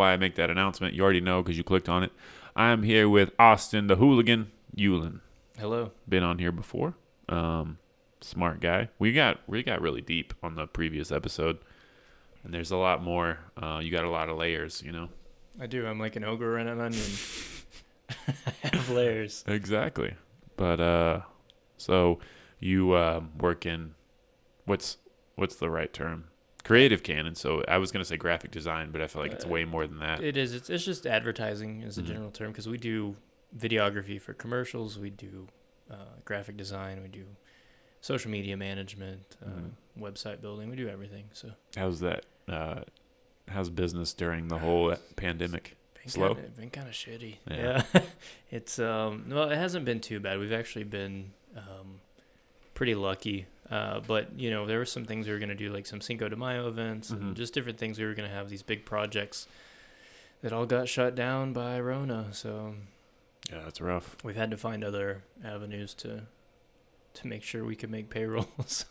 why I make that announcement. You already know because you clicked on it. I'm here with Austin the Hooligan Yulin. Hello. Been on here before. Um, smart guy. We got we got really deep on the previous episode, and there's a lot more. Uh, you got a lot of layers, you know. I do. I'm like an ogre and an onion. I have layers. Exactly. But uh, so you um, work in what's what's the right term? Creative canon. So I was gonna say graphic design, but I feel like it's Uh, way more than that. It is. It's, it's just advertising is a Mhm. general term because we do videography for commercials. We do uh, graphic design. We do social media management, uh, Mhm. website building. We do everything. So How's that? Uh, how's business during the whole pandemic? been Slow? Kinda, been kind of shitty. Yeah. Yeah. it's um. Well, it hasn't been too bad. We've actually been um, pretty lucky. Uh, but you know, there were some things we were gonna do, like some Cinco de Mayo events, Mhm. and just different things. We were gonna have these big projects that all got shut down by Rona. So Yeah, that's rough. we've had to find other avenues to to make sure we could make payroll. so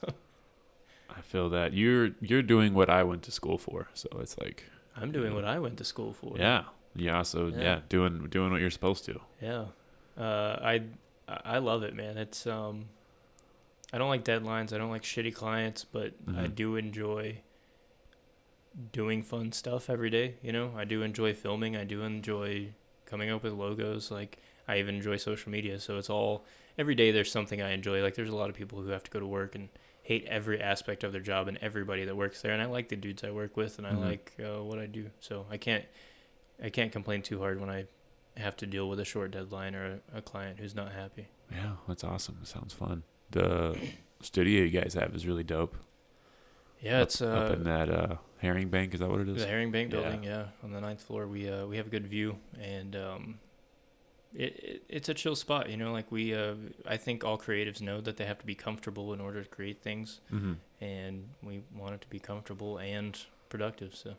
I feel that you're you're doing what I went to school for. So it's like I'm doing what I went to school for. yeah, yeah. So yeah, Yeah. doing doing what you're supposed to. Yeah. Uh, I I love it, man. It's um, I don't like deadlines. I don't like shitty clients, but I Mhm. do enjoy doing fun stuff every day. You know, I do enjoy filming. I do enjoy coming up with logos. Like I even enjoy social media. So it's all every day. There's something I enjoy. Like there's a lot of people who have to go to work and hate every aspect of their job and everybody that works there. And I like the dudes I work with, and I Mhm. like uh, what I do. So I can't I can't complain too hard when I have to deal with a short deadline or a, a client who's not happy. Yeah, that's awesome. Sounds fun. The studio you guys have is really dope. Yeah, Up- it's up uh, in that uh, herring bank. Is that what it is? the Herring Bank Yeah. building. Yeah, on the ninth floor, we uh, we have a good view, and um, it, it it's a chill spot. You know, like we uh, I think all creatives know that they have to be comfortable in order to create things, Mm-hmm. and we want it to be comfortable and productive. So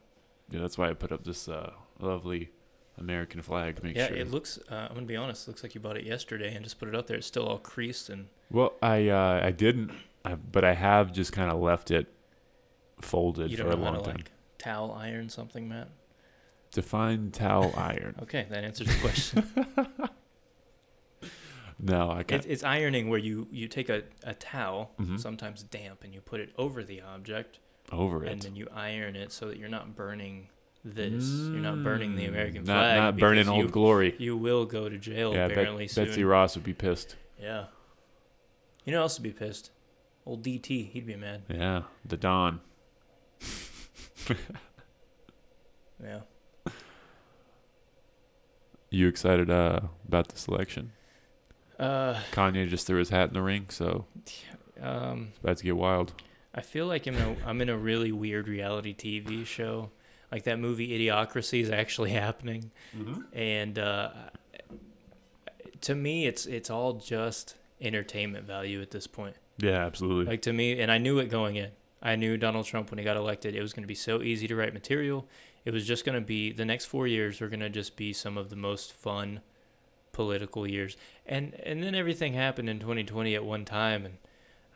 Yeah, that's why I put up this uh, lovely American flag. Make yeah, sure. it looks. Uh, I'm gonna be honest. Looks like you bought it yesterday and just put it up there. It's still all creased and Well, I uh, I didn't, I, but I have just kind of left it folded for a long to time. like towel iron something, Matt. Define towel iron. Okay, that answers the question. No, I can't. It's, it's ironing where you, you take a, a towel, Mhm. sometimes damp, and you put it over the object, over it. and then you iron it so that you're not burning this. You're not burning the Mm, American not, flag. Not burning because old you, glory. You will go to jail Yeah, apparently Bet- soon. Betsy Ross would be pissed. Yeah. You know who else would be pissed? Old DT. He'd be mad. Yeah, the Don. Yeah. You excited uh, about the selection? Uh, Kanye just threw his hat in the ring, so um, it's about to get wild. I feel like I'm in a, I'm in a really weird reality TV show. Like that movie Idiocracy is actually happening. and uh, to me it's it's all just entertainment value at this point Yeah, absolutely. like to me and i knew it going in i knew donald trump when he got elected it was going to be so easy to write material it was just going to be the next four years were going to just be some of the most fun political years and and then everything happened in 2020 at one time and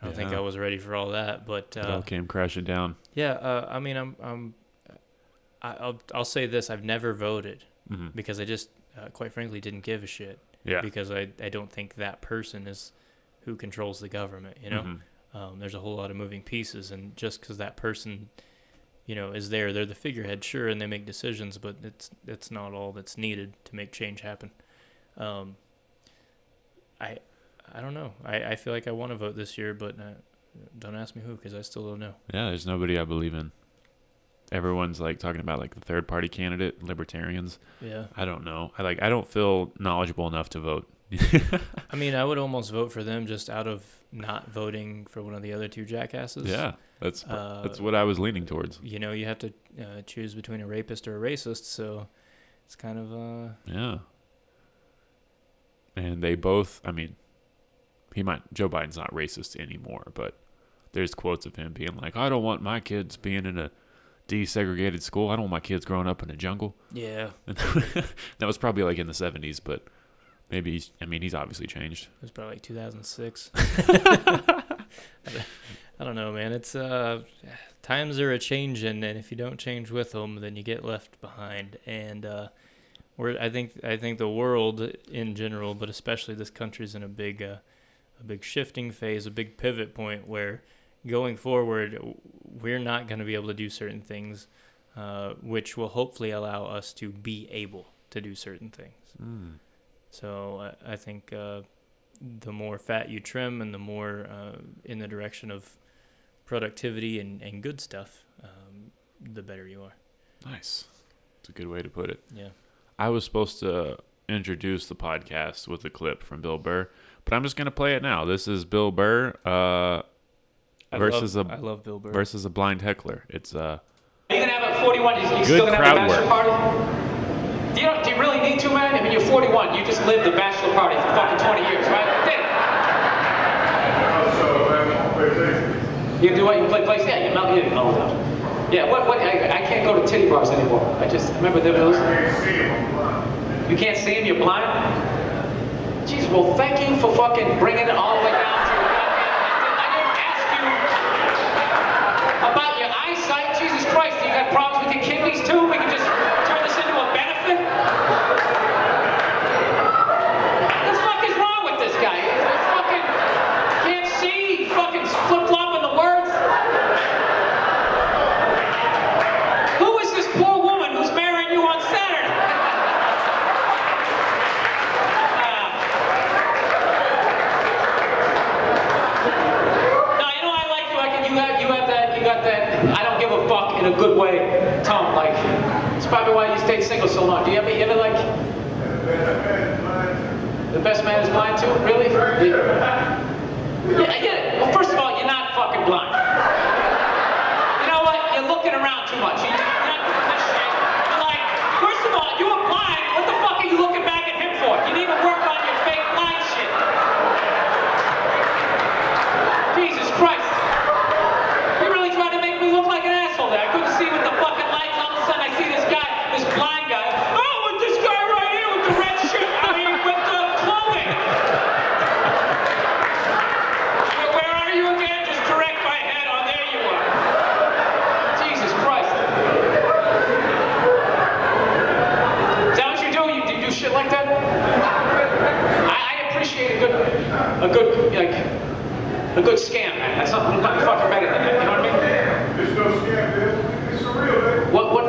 i don't think i was ready for all that but it uh, all came crashing down. yeah uh, i mean i'm i'm I'll, I'll say this i've never voted hmm because i just uh, quite frankly didn't give a shit Yeah. because I, I don't think that person is who controls the government. You know, Mhm. um, there's a whole lot of moving pieces, and just because that person, you know, is there, they're the figurehead, sure, and they make decisions, but it's it's not all that's needed to make change happen. Um, I I don't know. I, I feel like I want to vote this year, but uh, don't ask me who because I still don't know. Yeah, there's nobody I believe in. Everyone's like talking about like the third party candidate, libertarians. Yeah, I don't know. I like I don't feel knowledgeable enough to vote. I mean, I would almost vote for them just out of not voting for one of the other two jackasses. yeah, that's Uh, that's what I was leaning towards. you know, you have to uh, choose between a rapist or a racist, so it's kind of uh Yeah. And they both, I mean, he might Joe Biden's not racist anymore, but there's quotes of him being like, "I don't want my kids being in a desegregated school. I don't want my kids growing up in a jungle." yeah. That was probably like in the 70s, but maybe he's I mean, he's obviously changed. It was probably like 2006. I don't know, man. It's uh, times are a changing, and if you don't change with them, then you get left behind. And uh, we're I think I think the world in general, but especially this country's in a big uh, a big shifting phase, a big pivot point where going forward, we're not going to be able to do certain things, uh, which will hopefully allow us to be able to do certain things. Mm. So I, I think uh, the more fat you trim and the more uh, in the direction of productivity and, and good stuff, um, the better you are. Nice. It's a good way to put it. Yeah. I was supposed to introduce the podcast with a clip from Bill Burr, but I'm just gonna play it now. This is Bill Burr uh, I versus love, a I love Bill Burr. versus a blind heckler. It's uh, Are you gonna have a 41? You, you still gonna have a crowd bachelor work. party? Do you, do you really need to, man? I mean, you're 41. You just lived the bachelor party for fucking 20 years, right? Did You do what? You play place? Yeah, you melt. You didn't know that. Yeah. What? What? I, I can't go to titty bars anymore. I just remember there was. You can't see him. You're blind. Jeez. Well, thank you for fucking bringing it all the way down to. I didn't ask you your. Jesus Christ, you got problems with your kidneys too? We can just turn this into a benefit? What the fuck is wrong with this guy? He's he's fucking can't see. He's fucking flip flopping the words. Who is this poor woman who's marrying you on Saturday? Ah. No, you know I like you. I can, you have you have that you got that I don't give a fuck in a good way tone. Like it's probably why you stayed single so long. Do you ever you ever like the best man is blind too? Really? Yeah, I get it. Well, first of all, you're not fucking blind. You know what? You're looking around too much. You- You're not doing this shit. You're like, first of all, you were blind. What the fuck are you looking back at him for? You need to work on your fake blind shit. Jesus Christ. You really tried to make me look like an asshole there. I couldn't see with the fucking lights. All of a sudden, I see this guy, this blind guy. Oh, with this guy right here with the red shirt. I mean, with the clothing. Where, where are you again? Just correct my head. Oh, there you are. Jesus Christ. Is that what you do? You, you do shit like that? I, I appreciate a good, a good, like, a good scam, man. That's something nothing fucking better than that. You know what I mean? It's no scam, dude. It's for real, man. What, what?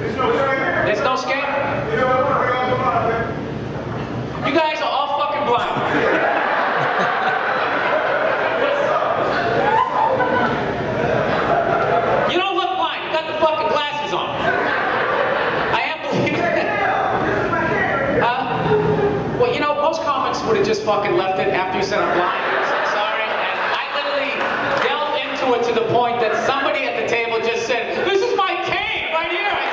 It's no scam. There's no scam? You know what? Bring out the line, man. You guys are all fucking blind. You don't look blind. You got the fucking glasses on. I am believing it. Huh? Well, you know, most comics would have just fucking left it after you said I'm blind. and said sorry. And I literally delved into it to the point that somebody at the table just said, "This is my cane right here." I,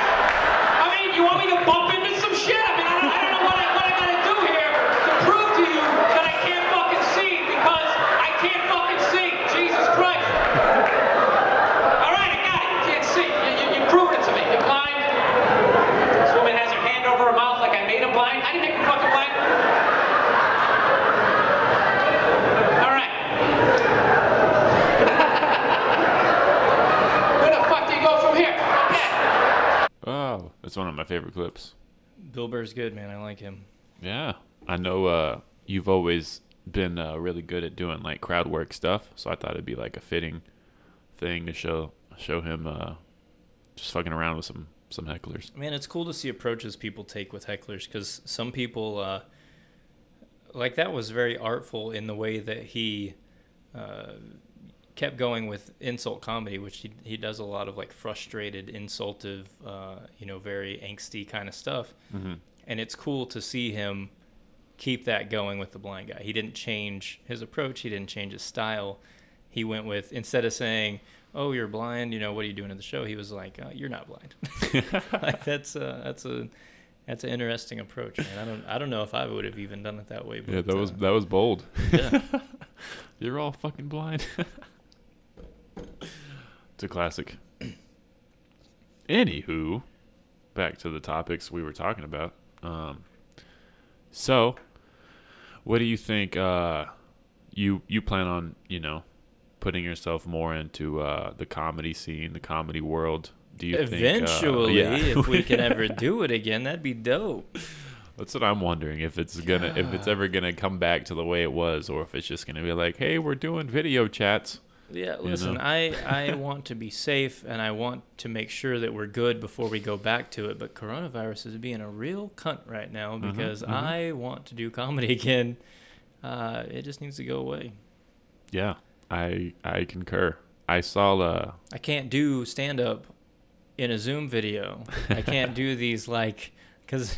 I mean, you want me to bump into some shit? I mean, I don't, I don't know what I, what I gotta do here to prove to you that I can't fucking see because I can't fucking see. Jesus Christ. All right, I got it. You can't see. You, you, you proved it to me. You're blind. This woman has her hand over her mouth like I made her blind. I didn't make her fucking blind. All right. Where the fuck do you go from here? Okay. oh, it's one of my favorite clips. Bill Burr's good, man. I like him. Yeah, I know uh, you've always been uh, really good at doing like crowd work stuff, so I thought it'd be like a fitting thing to show show him uh, just fucking around with some some hecklers. Man, it's cool to see approaches people take with hecklers because some people, uh, like that, was very artful in the way that he uh, kept going with insult comedy, which he he does a lot of like frustrated, insultive, uh, you know, very angsty kind of stuff. Mm-hmm. And it's cool to see him keep that going with the blind guy. He didn't change his approach. He didn't change his style. He went with instead of saying, "Oh, you're blind," you know, what are you doing at the show? He was like, uh, "You're not blind." like that's uh, that's a that's an interesting approach, man. I don't I don't know if I would have even done it that way. But, Yeah, that was uh, that was bold. yeah. You're all fucking blind. it's a classic. Anywho, back to the topics we were talking about. Um, so, what do you think? Uh, you you plan on you know putting yourself more into uh, the comedy scene, the comedy world? Do you Eventually, think? Uh, yeah. if we can ever do it again, that'd be dope. That's what I'm wondering if it's gonna if it's ever gonna come back to the way it was, or if it's just gonna be like, hey, we're doing video chats. Yeah, You listen, know? I I want to be safe and I want to make sure that we're good before we go back to it. But coronavirus is being a real cunt right now Mm-hmm, because I want to do comedy again. Uh, it just needs to go away. Yeah, I I concur. I saw uh I can't do stand up in a Zoom video. I can't do these like because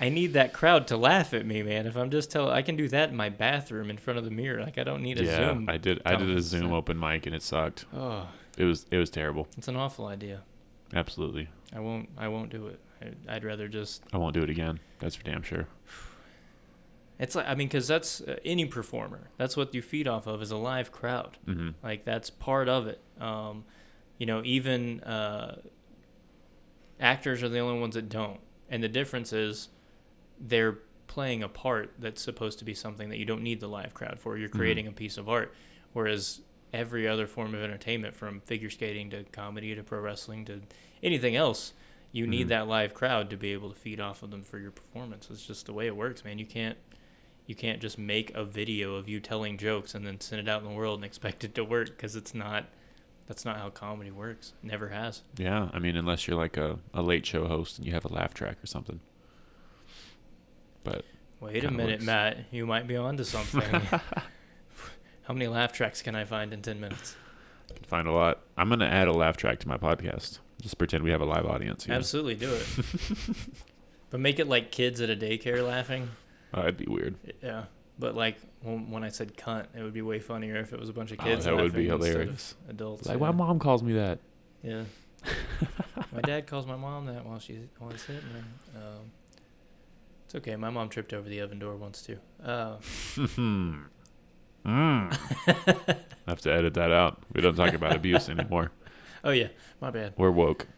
I need that crowd to laugh at me, man. If I'm just telling, I can do that in my bathroom in front of the mirror. Like I don't need a yeah Zoom. I did I did a. Zoom open mic and it sucked. Oh, It was it was terrible. it's an awful idea. Absolutely. I won't. I won't do it. I, I'd rather just. I won't do it again. That's for damn sure. It's like I mean, because that's uh, any performer. That's what you feed off of is a live crowd. hmm Like that's part of it. Um, you know, even uh, actors are the only ones that don't, and the difference is they're playing a part that's supposed to be something that you don't need the live crowd for. You're creating a piece of art, whereas every other form of entertainment, from figure skating to comedy to pro wrestling to anything else, you need Mhm. that live crowd to be able to feed off of them for your performance. It's just the way it works, man. You can't you can't just make a video of you telling jokes and then send it out in the world and expect it to work because it's not that's not how comedy works never has Yeah, I mean, unless you're like a, a late show host and you have a laugh track or something. But wait a minute works. matt you might be onto something how many laugh tracks can i find in 10 minutes I can find a lot. I'm gonna add a laugh track to my podcast. Just pretend we have a live audience. Know? absolutely do it but make it like kids at a daycare laughing uh, Oh, that'd be weird. yeah but like when, when i said cunt it would be way funnier if it was a bunch of Oh, kids that would be laughing instead of hilarious. adults Like yeah. my mom calls me that. Yeah. my dad calls my mom that while she's while he's sitting there. Um, it's okay. My mom tripped over the oven door once too. Uh. Mm. I have to edit that out. We don't talk about abuse anymore. oh yeah, my bad. We're woke.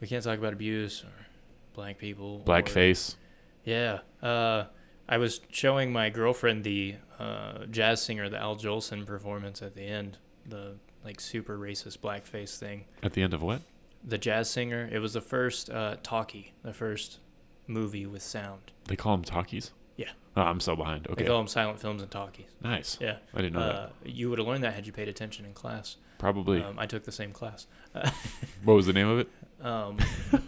We can't talk about abuse or black people. or- Blackface. Yeah. Uh, I was showing my girlfriend the uh, jazz singer, the Al Jolson performance at the end, the like super racist blackface thing. At the end of what? The jazz singer. It was the first uh, talkie, the first movie with sound. They call them talkies. Yeah. Oh, I'm so behind. Okay. They call them silent films and talkies. Nice. Yeah. I didn't know Uh, you would have learned that had you paid attention in class. Probably. Um, I took the same class. what was the name of it? Um,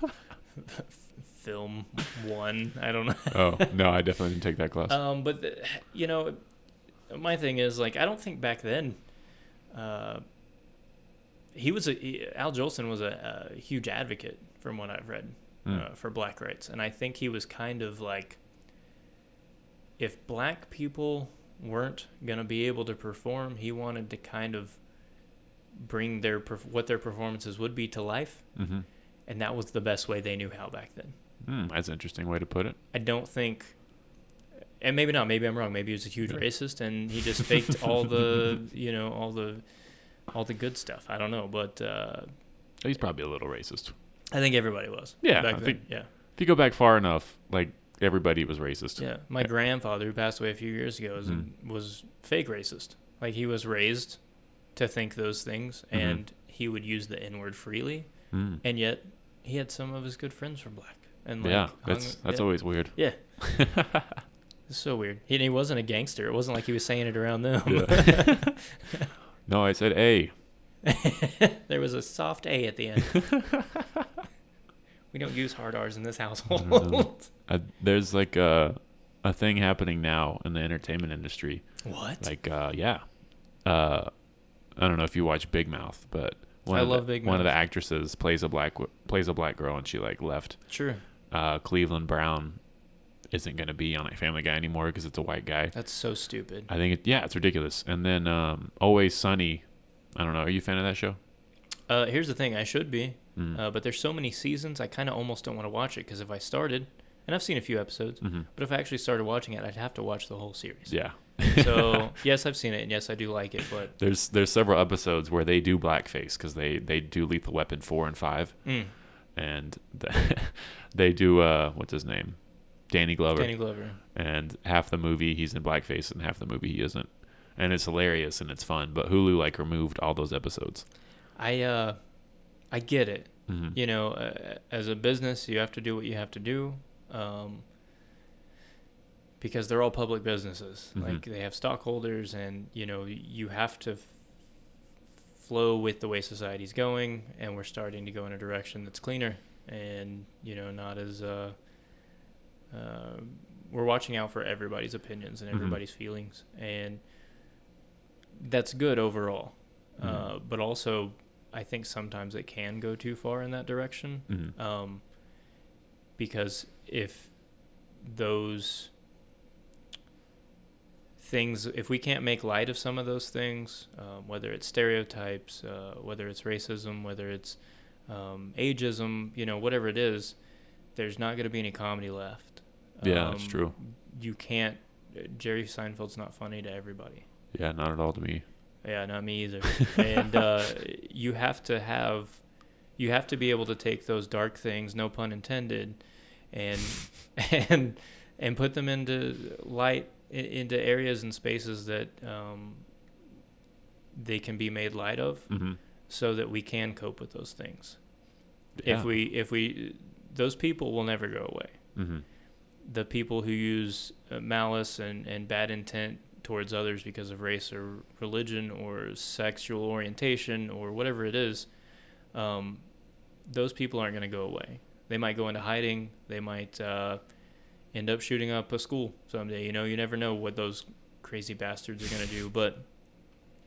film one. I don't know. Oh no, I definitely didn't take that class. Um, but the, you know, my thing is like I don't think back then. Uh, he was a he, Al Jolson was a, a huge advocate, from what I've read, Mm. uh, for black rights, and I think he was kind of like, if black people weren't gonna be able to perform, he wanted to kind of bring their what their performances would be to life, mm-hmm. and that was the best way they knew how back then. Mm, that's an interesting way to put it. I don't think, and maybe not. Maybe I'm wrong. Maybe he was a huge racist and he just faked all the, you know, all the, all the good stuff. I don't know, but uh, He's probably a little racist. I think everybody was. Yeah, back I then. think- Yeah, If you go back far enough, like everybody was racist. yeah. My grandfather, who passed away a few years ago, was, Mhm. was fake racist. Like he was raised to think those things, Mhm. and he would use the N word freely, Mm. and yet he had some of his good friends from black. And like, yeah, hung- that's that's yeah. always weird. Yeah. It's so weird. He, he wasn't a gangster. It wasn't like he was saying it around them. Yeah. no, I said A. there was a soft A at the end. we don't use hard R's in this household. Uh, there's like a a thing happening now in the entertainment industry. what? Like, uh, yeah, uh, I don't know if you watch Big Mouth, but one I of love the, Big One of the actresses plays a black plays a black girl, and she like left. True. Uh, Cleveland Brown isn't gonna be on like Family Guy anymore because it's a white guy. That's so stupid. I think it, yeah, it's ridiculous. And then um, Always Sunny. I don't know. Are you a fan of that show? Uh, here's the thing. I should be, Mm. uh, but there's so many seasons. I kind of almost don't want to watch it because if I started, and I've seen a few episodes, hmm but if I actually started watching it, I'd have to watch the whole series. Yeah. So yes, I've seen it, and yes, I do like it. But There's there's several episodes where they do blackface because they they do Lethal Weapon four and five, mm, and the, they do uh what's his name, Danny Glover, Danny Glover. and half the movie he's in blackface and half the movie he isn't, and it's hilarious and it's fun. But Hulu like removed all those episodes. I uh, I get it. Mhm. You know, uh, as a business, you have to do what you have to do, um, because they're all public businesses. Mhm. Like they have stockholders, and you know you have to flow with the way society's going, and we're starting to go in a direction that's cleaner, and you know not as uh, uh, we're watching out for everybody's opinions and Mhm. everybody's feelings, and that's good overall. Mhm. Uh, but also, I think sometimes it can go too far in that direction. Mhm. Um, because if those things, if we can't make light of some of those things, um, whether it's stereotypes, uh, whether it's racism, whether it's um, ageism, you know, whatever it is, there's not going to be any comedy left. Yeah, that's Um, true. You can't. Jerry Seinfeld's not funny to everybody. Yeah, not at all to me. Yeah, not me either. and uh, you have to have, you have to be able to take those dark things, no pun intended, and and and put them into light into areas and spaces that um, they can be made light of, hmm so that we can cope with those things. Yeah. If we if we those people will never go away. hmm The people who use uh, malice and, and bad intent towards others because of race or religion or sexual orientation or whatever it is, um, those people aren't going to go away. They might go into hiding. They might uh, end up shooting up a school someday. You know, you never know what those crazy bastards are going to do. But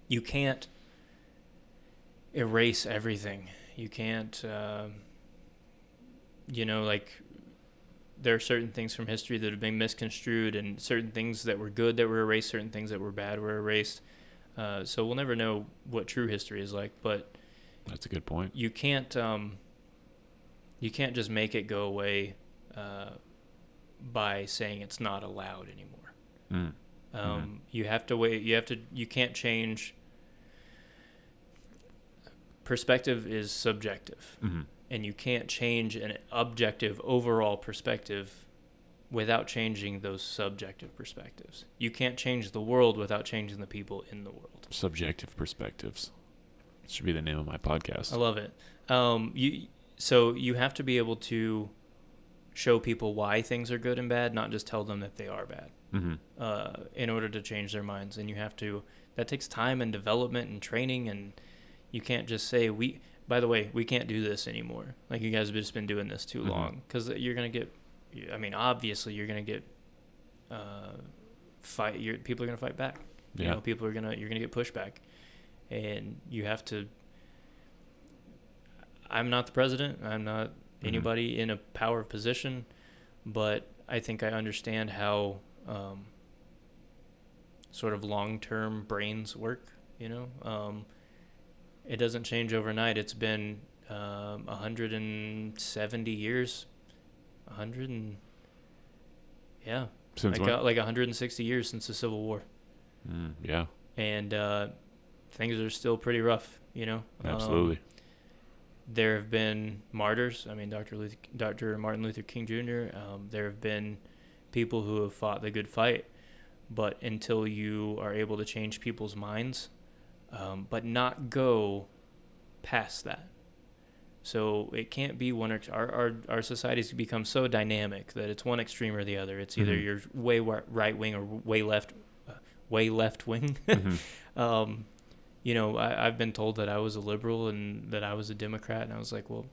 you can't erase everything. You can't, uh, you know, like there are certain things from history that have been misconstrued, and certain things that were good that were erased, certain things that were bad were erased. Uh, so we'll never know what true history is like, but That's a good point. you can't um, you can't just make it go away uh, by saying it's not allowed anymore. Mm. Um, You have to wait. You have to. You can't change. Perspective is subjective, hmm and you can't change an objective overall perspective without changing those subjective perspectives. You can't change the world without changing the people in the world. Subjective perspectives. Should be the name of my podcast. I love it. Um, you so you have to be able to show people why things are good and bad, not just tell them that they are bad. hmm uh, in order to change their minds. And you have to, that takes time and development and training. And you can't just say, we, by the way, we can't do this anymore. Like you guys have just been doing this too Mhm. long. Cause you're going to get, I mean, obviously you're going to get, uh, fight, you're, people are going to fight back. You Yeah. know, people are going to, you're going to get pushback. And you have to, I'm not the president. I'm not Mhm. anybody in a power position, but I think I understand how um, sort of long-term brains work. You know, um, it doesn't change overnight. It's been um, 170 years, 100 and yeah, Since like uh, like 160 years since the Civil War, Mm, yeah, and uh, things are still pretty rough. You know, Um, absolutely. There have been martyrs. I mean, Dr. Luther, Dr. Martin Luther King Jr. Um, there have been people who have fought the good fight, but until you are able to change people's minds, um, but not go past that. So it can't be one or our our our society's become so dynamic that it's one extreme or the other. It's either Mhm. you're way right wing or way left, uh, way left wing. Mhm. um, you know, I, I've been told that I was a liberal and that I was a Democrat, and I was like, well,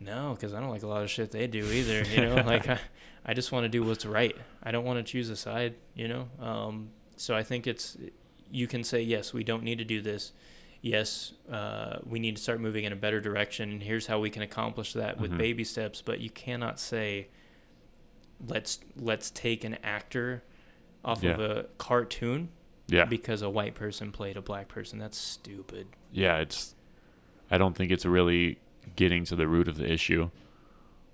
no, because I don't like a lot of shit they do either. You know, like I, I just want to do what's right. I don't want to choose a side. You know, um, so I think it's you can say yes, we don't need to do this. Yes, uh, we need to start moving in a better direction, and here's how we can accomplish that with Mhm. baby steps. But you cannot say, let's let's take an actor off of a cartoon Yeah, because a white person played a black person. That's stupid. yeah. It's. I don't think it's really getting to the root of the issue.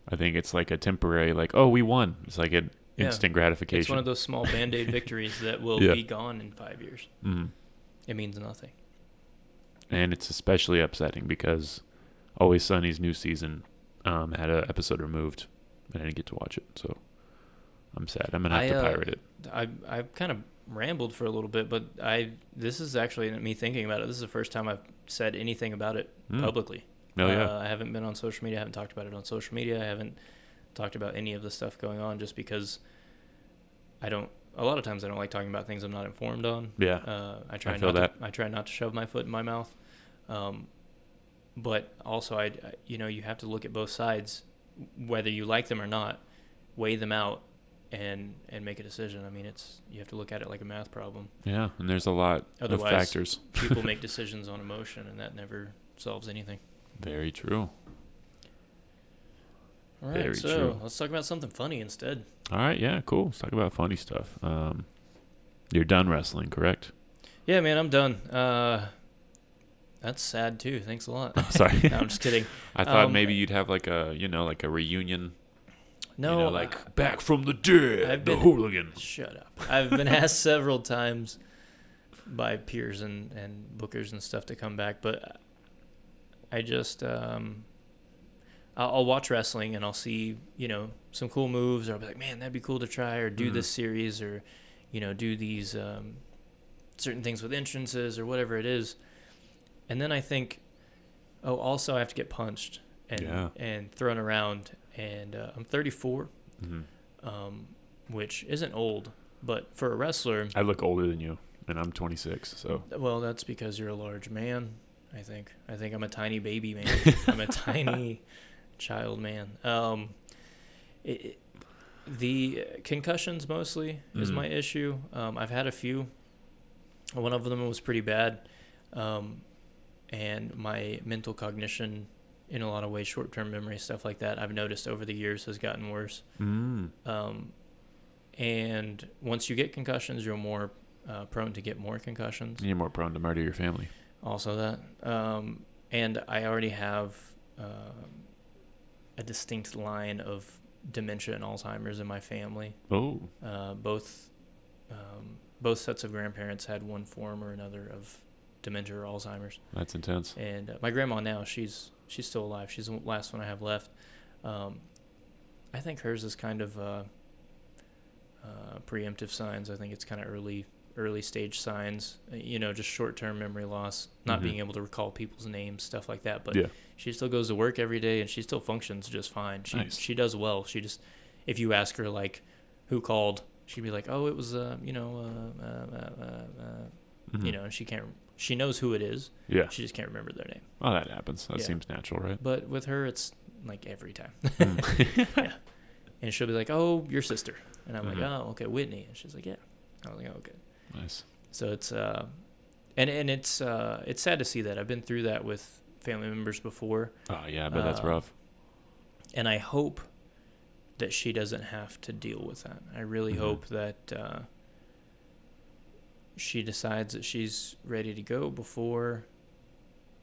I think it's like a temporary, like, oh, we won. It's like an Yeah. instant gratification. It's one of those small band aid victories that will Yeah. be gone in five years. Mhm. It means nothing. and it's especially upsetting because Always Sunny's new season um, had an episode removed, and I didn't get to watch it, so I'm sad. I'm gonna have I, to uh, pirate it. I I kind of rambled for a little bit, but I this is actually me thinking about it. This is the first time I've said anything about it Mm. publicly. Oh yeah. Uh, I haven't been on social media. I haven't talked about it on social media. I haven't talked about any of the stuff going on just because I don't. A lot of times I don't like talking about things I'm not informed on. yeah. Uh, I try feel not. To, I try not to shove my foot in my mouth. Um, but also, I, I- you know, you have to look at both sides, whether you like them or not, weigh them out, and and make a decision. I mean, it's you have to look at it like a math problem. yeah. And there's a lot of factors. People make decisions on emotion, and that never solves anything. Very true. All right, Very so true. let's talk about something funny instead. All right. Yeah. Cool. Let's talk about funny stuff. Um, you're done wrestling, correct? Yeah, man, I'm done. Uh, that's sad too. Thanks a lot. Sorry. no, I'm just kidding. I thought Um, maybe you'd have like a, you know, like a reunion. No, you know, like back from the dead, I've the been- hooligan. Shut up. I've been asked several times by peers and, and bookers and stuff to come back, but I just um, I'll, I'll watch wrestling and I'll see you know some cool moves, or I'll be like, man, that'd be cool to try, or do Mhm. this series, or you know, do these um, certain things with entrances or whatever it is, and then I think, oh, also I have to get punched and Yeah. and thrown around, and uh, I'm 34 hmm um, which isn't old, but for a wrestler, I look older than you, and I'm 26. So well, that's because you're a large man. I think. I think I'm a tiny baby man. I'm a tiny child man. Um, it, it- the concussions mostly is Mhm. my issue. Um, I've had a few. One of them was pretty bad, um, and my mental cognition, in a lot of ways, short-term memory stuff like that, I've noticed over the years has gotten worse. mm. Um, and once you get concussions, you're more uh, prone to get more concussions. you're more prone to murder your family. Also, that. Um, and I already have um a distinct line of dementia and Alzheimer's in my family. Oh, Uh, both um, both sets of grandparents had one form or another of dementia or Alzheimer's. that's intense. And uh, my grandma now, she's she's still alive. She's the last one I have left. Um, I think hers is kind of uh, uh, preemptive signs. I think it's kind of early early stage signs. uh, You know, just short term memory loss, not Mhm. being able to recall people's names, stuff like that. But Yeah. she still goes to work every day and she still functions just fine. She Nice. she does well. She just if you ask her like who called, she'd be like, oh, it was uh, you know uh, uh, uh, uh, uh, Mhm. you know, and she can't. She knows who it is. Yeah. She just can't remember their name. Oh, that happens. That Yeah. seems natural, right? But with her, it's like every time. Mm. yeah. And she'll be like, "Oh, your sister," and I'm Mhm. like, "Oh, okay, Whitney," and she's like, "Yeah." I was like, "Oh, okay." nice. So it's uh, and and it's uh, it's sad to see that. I've been through that with family members before, Oh yeah, but bet that's Uh, rough. and I hope that she doesn't have to deal with that. I really Mhm. hope that uh, she decides that she's ready to go before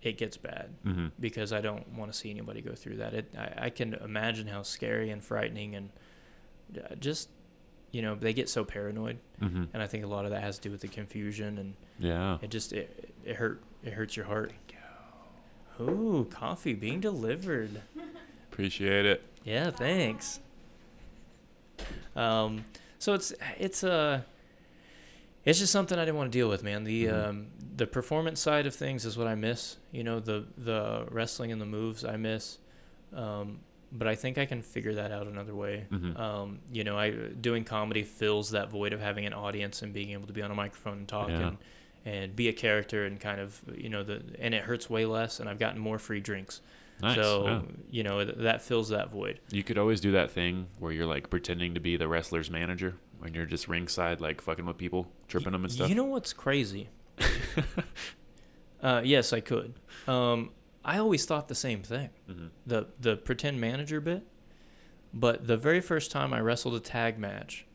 it gets bad. hmm because I don't want to see anybody go through that. It, I, I can imagine how scary and frightening and uh, just, you know, they get so paranoid, hmm and I think a lot of that has to do with the confusion, and Yeah. it just it, it hurt it hurts your heart. Ooh, coffee being delivered. Appreciate it. Yeah, thanks. Um, so it's it's uh it's just something I didn't want to deal with, man. The Mhm. um the performance side of things is what I miss. You know, the the wrestling and the moves I miss. Um, but I think I can figure that out another way. Mhm. Um, you know, I doing comedy fills that void of having an audience and being able to be on a microphone and talk Yeah. and and be a character and kind of you know the and it hurts way less and I've gotten more free drinks. Nice. So yeah. you know th- that fills that void. You could always do that thing where you're like pretending to be the wrestler's manager when you're just ringside, like fucking with people, tripping them and stuff. You know what's crazy? uh, yes, I could. Um, I always thought the same thing. hmm The the pretend manager bit. But the very first time I wrestled a tag match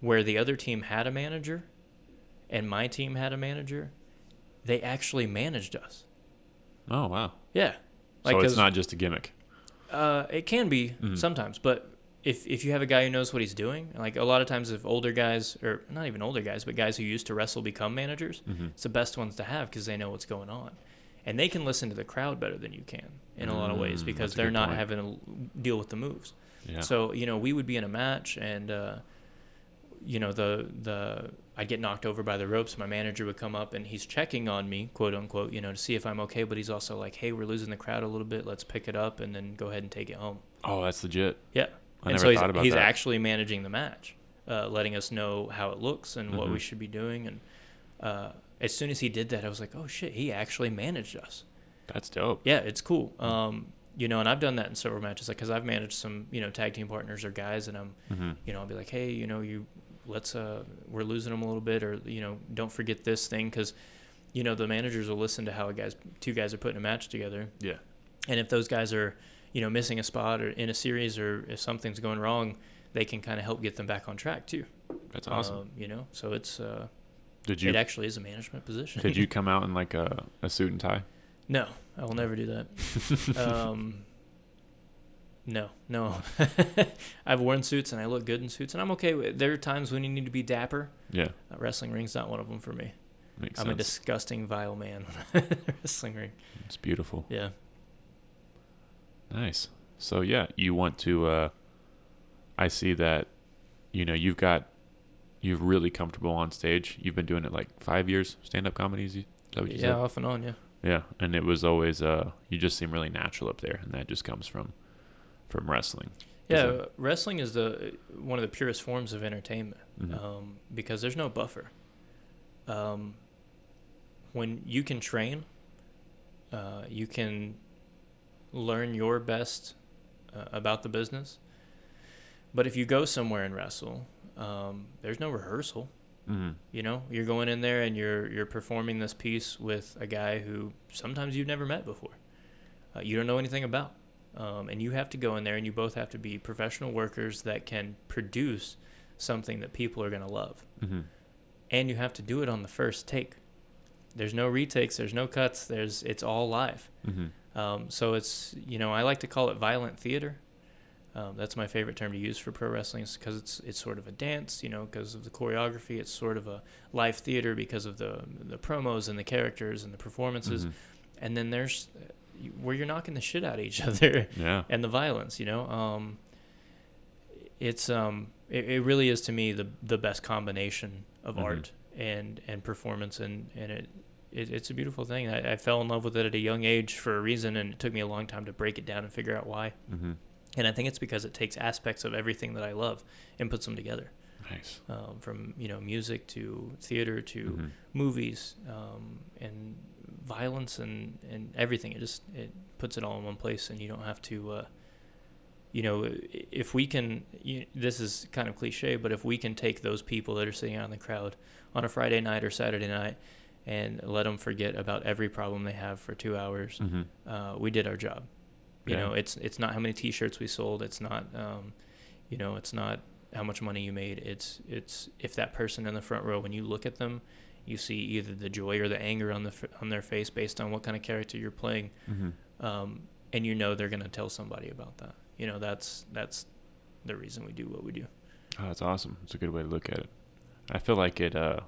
where the other team had a manager and my team had a manager, they actually managed us. Oh wow. Yeah. so 'cause- it's not just a gimmick. Uh, it can be Mhm. sometimes, but if if you have a guy who knows what he's doing, like a lot of times, if older guys or not even older guys, but guys who used to wrestle become managers, Mhm. it's the best ones to have because they know what's going on, and they can listen to the crowd better than you can in a lot of ways Mm, because they're not point. having to deal with the moves. Yeah. So you know, we would be in a match and uh, you know the the I'd get knocked over by the ropes. My manager would come up and he's checking on me, quote unquote, you know, to see if I'm okay. But he's also like, "Hey, we're losing the crowd a little bit. Let's pick it up and then go ahead and take it home." Oh, that's legit. Yeah, I and never so he's, thought about he's that. actually managing the match, uh, letting us know how it looks and what we Mhm. should be doing. And uh, as soon as he did that, I was like, "Oh shit, he actually managed us." That's dope. Yeah, it's cool. Um, you know, and I've done that in several matches, like because I've managed some, you know, tag team partners or guys, and I'm, hmm you know, I'll be like, hey, you know, you let's uh, we're losing them a little bit, or you know, don't forget this thing, because, you know, the managers will listen to how a guys, two guys are putting a match together, Yeah. and if those guys are, you know, missing a spot or in a series, or if something's going wrong, they can kind of help get them back on track too. That's awesome. Um, you know, so it's uh, Did you it actually is a management position. could you come out in like a, a suit and tie? No, I will never do that. um, no, no. I've worn suits and I look good in suits, and I'm okay with. There are times when you need to be dapper. Yeah. Uh, wrestling ring's not one of them for me. Makes I'm a disgusting, vile man. wrestling ring. it's beautiful. Yeah. Nice. So yeah, you want to uh I see that you know, you've got you're really comfortable on stage. You've been doing it like 5 years stand up comedies. Is that what you Yeah, off and on. Yeah. Yeah, and it was always uh you just seem really natural up there and that just comes from from wrestling. Yeah, that- uh, wrestling is the one of the purest forms of entertainment Mhm. um, because there's no buffer. Um, when you can train, uh, you can learn your best uh, about the business. But if you go somewhere and wrestle, um, there's no rehearsal. Mhm. You know, you're going in there and you're you're performing this piece with a guy who sometimes you've never met before. Uh, you don't know anything about, um, and you have to go in there and you both have to be professional workers that can produce something that people are going to love, Mhm. and you have to do it on the first take. There's no retakes. There's no cuts. There's it's all live. Mhm. Um, so it's you know I like to call it violent theater. Um, that's my favorite term to use for pro wrestling because it's it's sort of a dance, you know, because of the choreography. It's sort of a live theater because of the the promos and the characters and the performances. Mhm. And then there's where you're knocking the shit out of each other Yeah. and the violence. You know, um, it's um it, it really is to me the the best combination of Mhm. art and and performance and and it. It, it's a beautiful thing. I, I fell in love with it at a young age for a reason, and it took me a long time to break it down and figure out why. Mhm. And I think it's because it takes aspects of everything that I love and puts them together, Nice. um, from you know music to theater to Mhm. movies um, and violence and, and everything. It just it puts it all in one place, and you don't have to. Uh, you know, if we can, you, this is kind of cliche, but if we can take those people that are sitting out in the crowd on a Friday night or Saturday night and let them forget about every problem they have for two hours, Mhm. uh, we did our job. You Yeah. know, it's it's not how many T-shirts we sold. It's not, um, you know, it's not how much money you made. It's it's if that person in the front row, when you look at them, you see either the joy or the anger on the on their face based on what kind of character you're playing, Mhm. um, and you know they're gonna tell somebody about that. You know, that's that's the reason we do what we do. Oh, that's awesome. It's a good way to look at it. I feel like it uh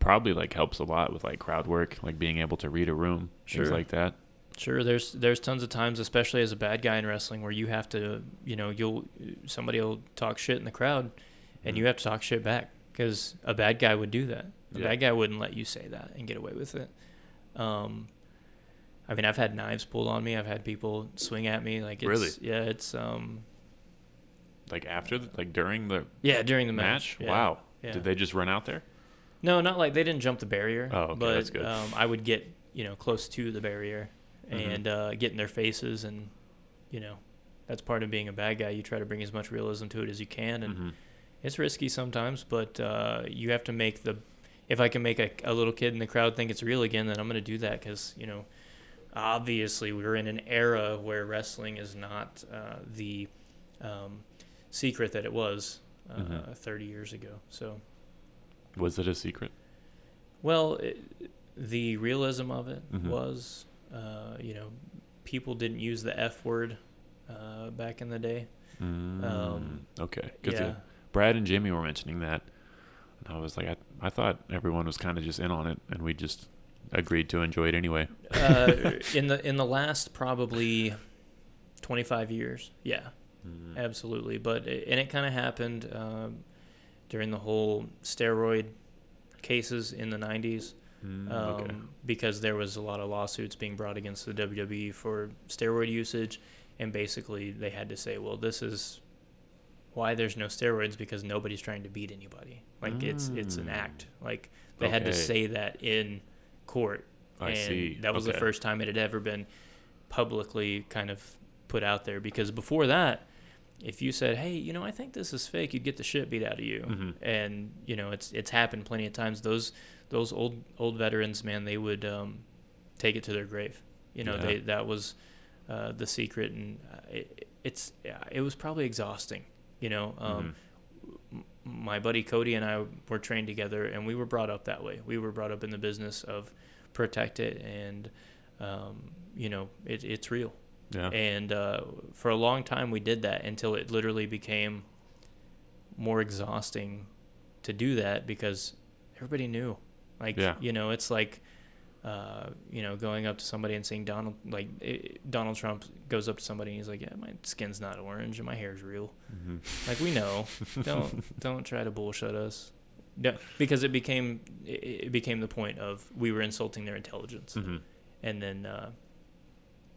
probably like helps a lot with like crowd work, like being able to read a room, things like that. Sure, there's there's tons of times, especially as a bad guy in wrestling, where you have to, you know, you'll somebody will talk shit in the crowd, and you Mhm. have to talk shit back because a bad guy would do that. A Yeah. bad guy wouldn't let you say that and get away with it. Um, I mean, I've had knives pulled on me. I've had people swing at me. Like, it's, Really? Yeah, it's um, Like after, the, like during the yeah, during the match. match. yeah, Wow. yeah. Did they just run out there? No, not like they didn't jump the barrier. Oh, okay, but, that's good. Um, I would get you know close to the barrier Mhm. and uh, get in their faces, and you know that's part of being a bad guy. You try to bring as much realism to it as you can, and Mhm. it's risky sometimes, but uh, you have to make the. If I can make a, a little kid in the crowd think it's real again, then I'm going to do that because you know, obviously we're in an era where wrestling is not uh, the um, secret that it was uh, Mhm. 30 years ago. So. Was it a secret? Well, it, the realism of it Mhm. was, uh, you know, people didn't use the F word uh, back in the day. Mm, okay. Because yeah. Brad and Jimmy were mentioning that, and I was like, I, I thought everyone was kind of just in on it, and we just agreed to enjoy it anyway. uh, in the in the last probably 25 years, yeah, Mm. absolutely. But it, and it kind of happened. Um, during the whole steroid cases in the 90s Mm, um, okay. because there was a lot of lawsuits being brought against the WWE for steroid usage, and basically they had to say, well, this is why there's no steroids because nobody's trying to beat anybody. Like it's it's an Mm. act. Like they had to say that in court, I and see. that was the first time it had ever been publicly kind of put out there. Because before that, if you said, "Hey, you know, I think this is fake," you'd get the shit beat out of you. Mhm. And you know, it's it's happened plenty of times. Those those old old veterans, man, they would um, take it to their grave. You know, Yeah. they that was uh, the secret, and uh, it, it's it was probably exhausting. You know, um, m- my buddy Cody and I were trained together, and we were brought up that way. We were brought up in the business of protect it, and um, you know, it, it's real. Yeah. And uh, for a long time, we did that until it literally became more exhausting to do that because everybody knew. Like, Yeah. you know, it's like, uh, you know, going up to somebody and saying Donald, like it, Donald Trump goes up to somebody and he's like, "Yeah, my skin's not orange and my hair's real." hmm Like we know. don't don't try to bullshit us. No, because it became it, became the point of we were insulting their intelligence, hmm and then uh,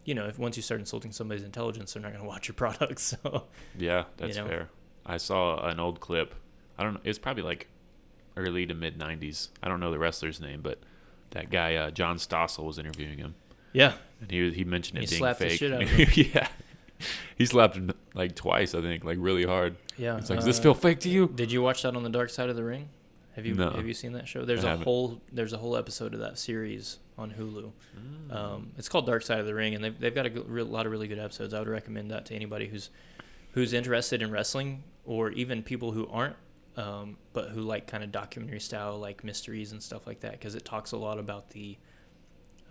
you know if once you start insulting somebody's intelligence, they're not going to watch your products. So Yeah, that's know? fair. I saw an old clip. I don't know. It's probably like early to mid '90s. I don't know the wrestler's name, but that guy uh, John Stossel was interviewing him, yeah, and he he mentioned He it being slapped the fake. shit out of him. yeah, he slapped him like twice, I think, like really hard. yeah. It's like, does this uh, feel fake to you? Did you watch that on the Dark Side of the Ring? Have you No. have you seen that show? There's I a haven't. whole there's a whole episode of that series on Hulu. Mm. Um, it's called Dark Side of the Ring, and they've they've got a good, real, lot of really good episodes. I would recommend that to anybody who's who's interested in wrestling, or even people who aren't, um, but who like kind of documentary style, like mysteries and stuff like that, because it talks a lot about the,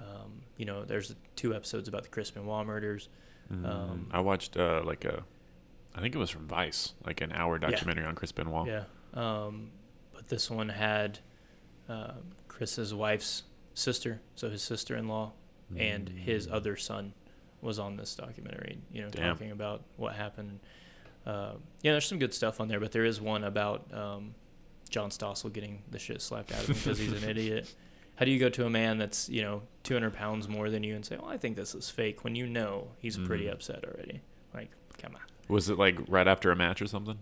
um, you know, there's two episodes about the Chris Benoit murders. Mm. um, I watched uh, like a, I think it was from Vice, like an hour documentary on Chris Benoit. Yeah. Um, but this one had uh, Chris's wife's sister, so his sister-in-law, and his Mm. other son was on this documentary. You know, Damn. talking about what happened. Uh, yeah, there's some good stuff on there, but there is one about um, John Stossel getting the shit slapped out of him because he's an idiot. How do you go to a man that's you know 200 pounds more than you and say, "Well, I think this is fake," when you know he's pretty Mhm. upset already? Like, come on. Was it like right after a match or something?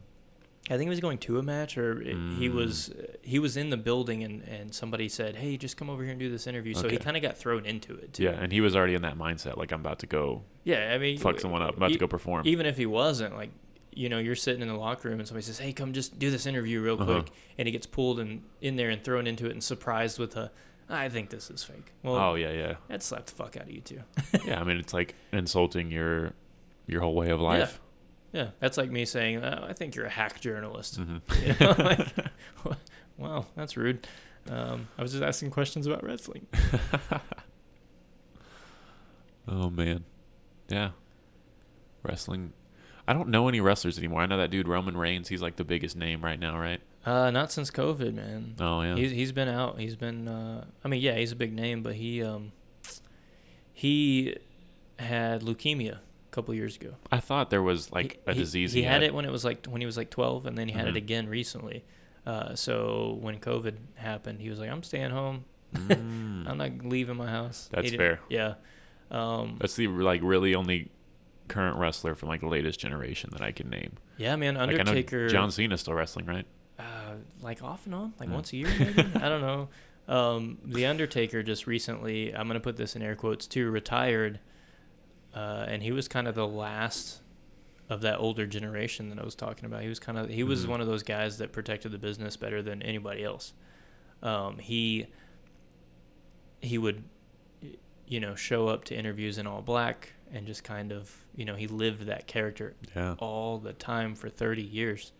I think he was going to a match, or it, he Mm. was he was in the building, and, and somebody said, "Hey, just come over here and do this interview." So he kind of got thrown into it. Too. Yeah, and he was already in that mindset, like I'm about to go yeah. I mean, fuck someone up, I'm about e- to go perform. Even if he wasn't, like, you know, you're sitting in the locker room, and somebody says, "Hey, come just do this interview real Uh-huh. quick," and he gets pulled and in there and thrown into it and surprised with a, "I think this is fake." Well, oh yeah, yeah, that slapped the fuck out of you too. yeah. I mean, it's like insulting your your whole way of life. Yeah, that's like me saying, oh, "I think you're a hack journalist." Mhm. You know, like, wow, that's rude. Um, I was just asking questions about wrestling. oh man, yeah. Wrestling. I don't know any wrestlers anymore. I know that dude Roman Reigns. He's like the biggest name right now, right? Uh, not since COVID, man. Oh yeah. He's he's been out. He's been. Uh, I mean, yeah, he's a big name, but he um, he had leukemia a couple years ago. I thought there was like He- a he- disease. He, had it when it was like when he was like 12, and then he had Mhm. it again recently. Uh, so when COVID happened, he was like, "I'm staying home. Mm. I'm not leaving my house." That's fair. Yeah. Um, That's the like really only current wrestler from like the latest generation that I can name. yeah, man. Like I Undertaker. know John Cena's still wrestling, right? uh, like off and on, like Yeah. once a year, maybe. I don't know. Um, the Undertaker just recently, I'm gonna put this in air quotes too, retired, uh, and he was kind of the last of that older generation that I was talking about. He was kind of he was Mhm. one of those guys that protected the business better than anybody else. Um, he he would you know show up to interviews in all black and just kind of you know he lived that character Yeah. all the time for 30 years.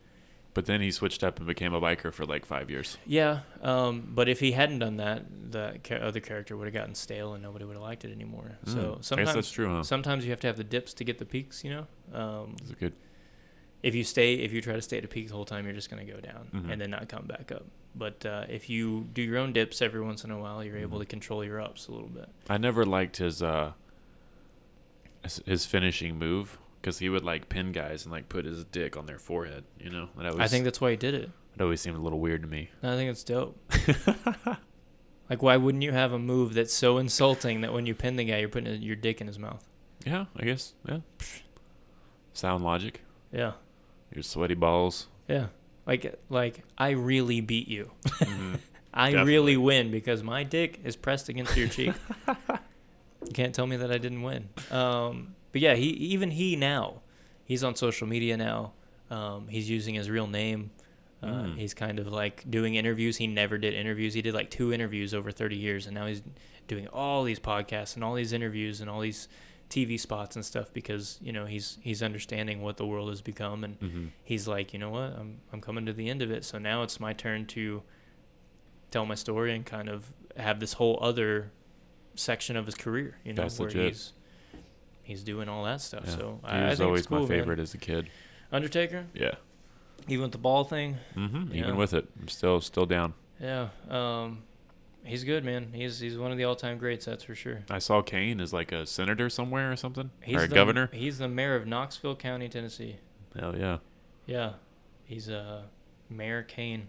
But then he switched up and became a biker for like five years. Yeah, um, but if he hadn't done that, the other character would have gotten stale and nobody would have liked it anymore. Mm, So sometimes that's true, huh? Sometimes you have to have the dips to get the peaks. You know, um, a good. if you stay, if you try to stay at a peak the whole time, you're just gonna go down Mhm. and then not come back up. But uh, if you do your own dips every once in a while, you're able Mhm. to control your ups a little bit. I never liked his uh his, his finishing move because he would like pin guys and like put his dick on their forehead. You know, that always, I think that's why he did it. it always seemed a little weird to me. I think it's dope. like, why wouldn't you have a move that's so insulting that when you pin the guy, you're putting your dick in his mouth? Yeah, I guess. Yeah. Sound logic. Yeah, Your sweaty balls. yeah. Like, like I really beat you. Mhm. I Definitely. really win because my dick is pressed against your cheek. you can't tell me that I didn't win. Um, but yeah, he even he now, he's on social media now. Um, he's using his real name. Uh, Mm. He's kind of like doing interviews. He never did interviews. He did like two interviews over 30 years, and now he's doing all these podcasts and all these interviews and all these TV spots and stuff because you know he's he's understanding what the world has become, and Mhm. he's like, you know what, I'm I'm coming to the end of it. So now it's my turn to tell my story and kind of have this whole other section of his career, you know, That's where legit. he's he's doing all that stuff. Yeah. So he I, I was think always cool, my man. favorite as a kid. Undertaker, Yeah. even with the ball thing, Mm-hmm. Even with it, I'm still still down. yeah, um, he's good, man. He's he's one of the all-time greats, that's for sure. I saw Kane as like a senator somewhere or something, He's or a the, governor. He's the mayor of Knoxville County, Tennessee. Hell yeah. Yeah, he's uh, Mayor Kane.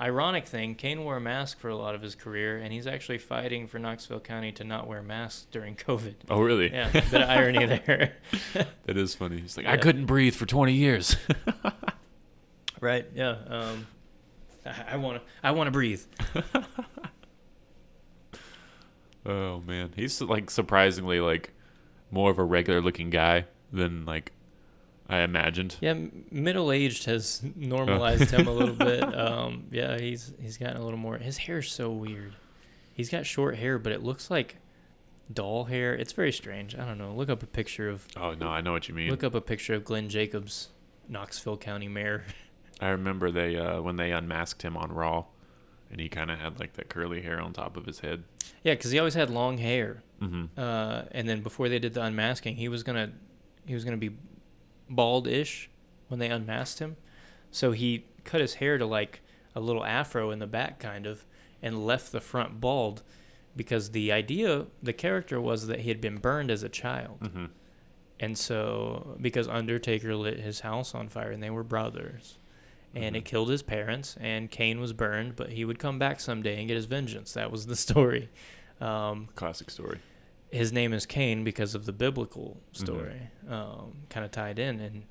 Ironic thing, Kane wore a mask for a lot of his career, and he's actually fighting for Knoxville County to not wear masks during COVID. Oh really? Yeah, bit of irony there. that is funny. He's like, I couldn't breathe for 20 years. right? Yeah. Um, I want to. I want to breathe. oh man, he's like surprisingly like more of a regular looking guy than like I imagined. Yeah, middle aged has normalized him a little bit. Um, yeah, he's he's gotten a little more. His hair's so weird. He's got short hair, but it looks like doll hair. It's very strange. I don't know. Look up a picture of Oh no, I know what you mean. look up a picture of Glenn Jacobs, Knoxville County Mayor. I remember they uh, when they unmasked him on Raw, and he kind of had like that curly hair on top of his head. Yeah, because he always had long hair. hmm Uh, and then before they did the unmasking, he was gonna he was gonna be bald-ish when they unmasked him. So he cut his hair to like a little afro in the back, kind of, and left the front bald, because the idea, the character was that he had been burned as a child, hmm and so because Undertaker lit his house on fire, and they were brothers. And it Mhm. killed his parents, and Kane was burned, but he would come back someday and get his vengeance. That was the story. Um, Classic story. His name is Kane because of the biblical Mm-hmm. story, um, kind of tied in, and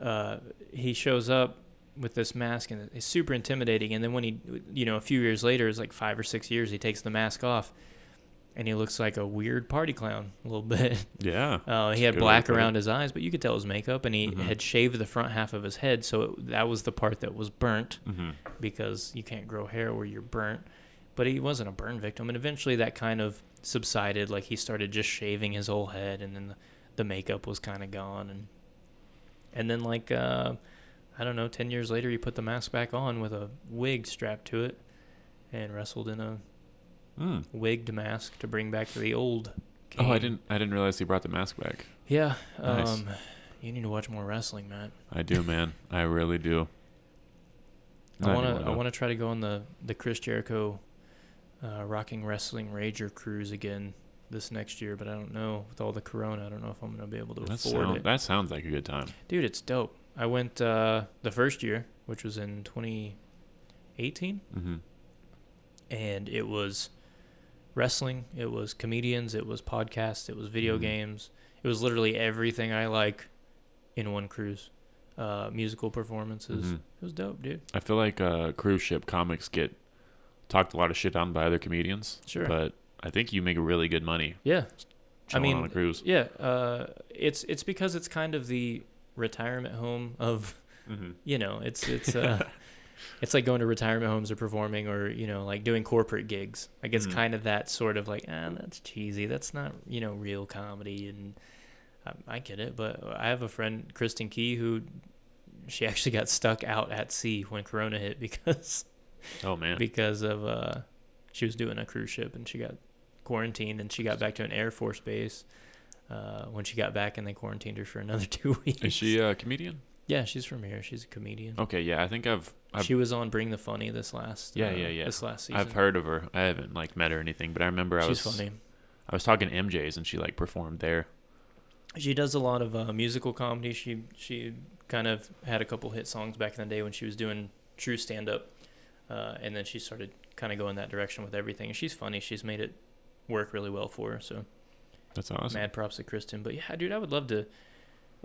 uh, he shows up with this mask and it's super intimidating. And then when he, you know, a few years later, it's like five or six years, he takes the mask off, and he looks like a weird party clown a little bit. Yeah. Uh, he had good way to black around his eyes, but you could tell his makeup, and he Mhm. had shaved the front half of his head, so it, that was the part that was burnt hmm because you can't grow hair where you're burnt. But he wasn't a burn victim, and eventually that kind of subsided. Like he started just shaving his whole head, and then the, the makeup was kind of gone, and and then like uh, I don't know, ten years later, he put the mask back on with a wig strapped to it, and wrestled in a Mm. wigged mask to bring back the old. Oh, I didn't. I didn't realize he brought the mask back. Yeah. Nice. Um, you need to watch more wrestling, Matt. I do, man. I really do. I want to. I want to try to go on the the Chris Jericho, uh, Rocking Wrestling Rager cruise again this next year, but I don't know with all the Corona. I don't know if I'm gonna be able to That, afford sound, it. that sounds like a good time. Dude, it's dope. I went uh, the first year, which was in 2018, hmm and it was wrestling. It was comedians. It was podcasts. It was video Mhm. games. It was literally everything I like in one cruise. Uh, musical performances. Mhm. It was dope, dude. I feel like uh, cruise ship comics get talked a lot of shit on by other comedians. Sure. But I think you make really good money Yeah. I mean, on a cruise. Yeah, uh, it's it's because it's kind of the retirement home of hmm you know it's it's uh, it's like going to retirement homes or performing or you know like doing corporate gigs. Like it's Mhm. kind of that sort of like ah that's cheesy. That's not you know real comedy and I, I get it. But I have a friend Kristin Key who she actually got stuck out at sea when Corona hit because Oh man. because of uh, she was doing a cruise ship and she got quarantined and she got back to an Air Force base. Uh, when she got back and they quarantined her for another two weeks. Is she a comedian? Yeah, she's from here. She's a comedian. Okay, yeah. I think I've I've, she was on Bring the Funny this last. Yeah, uh, yeah, yeah. This last season. I've heard of her. I haven't like met her or anything, but I remember I She's was funny. I was talking to MJ's and she like performed there. She does a lot of uh, musical comedy. She she kind of had a couple hit songs back in the day when she was doing true stand up, uh, and then she started kind of going that direction with everything. And she's funny. She's made it work really well for her. So That's awesome. mad props to Kristin. But yeah, dude, I would love to.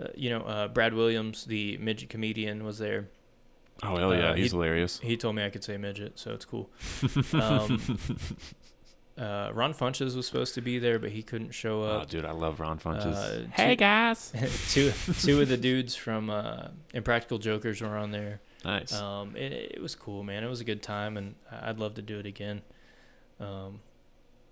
Uh, you know, uh, Brad Williams, the midget comedian, was there. Oh hell yeah, Uh, he's he- hilarious. He told me I could say midget, so it's cool. Um, uh, Ron Funches was supposed to be there, but he couldn't show up. Oh up. dude, I love Ron Funches. Uh, hey guys. two two of the dudes from uh, Impractical Jokers were on there. Nice. Um, it, it was cool, man. It was a good time, and I'd love to do it again. Um,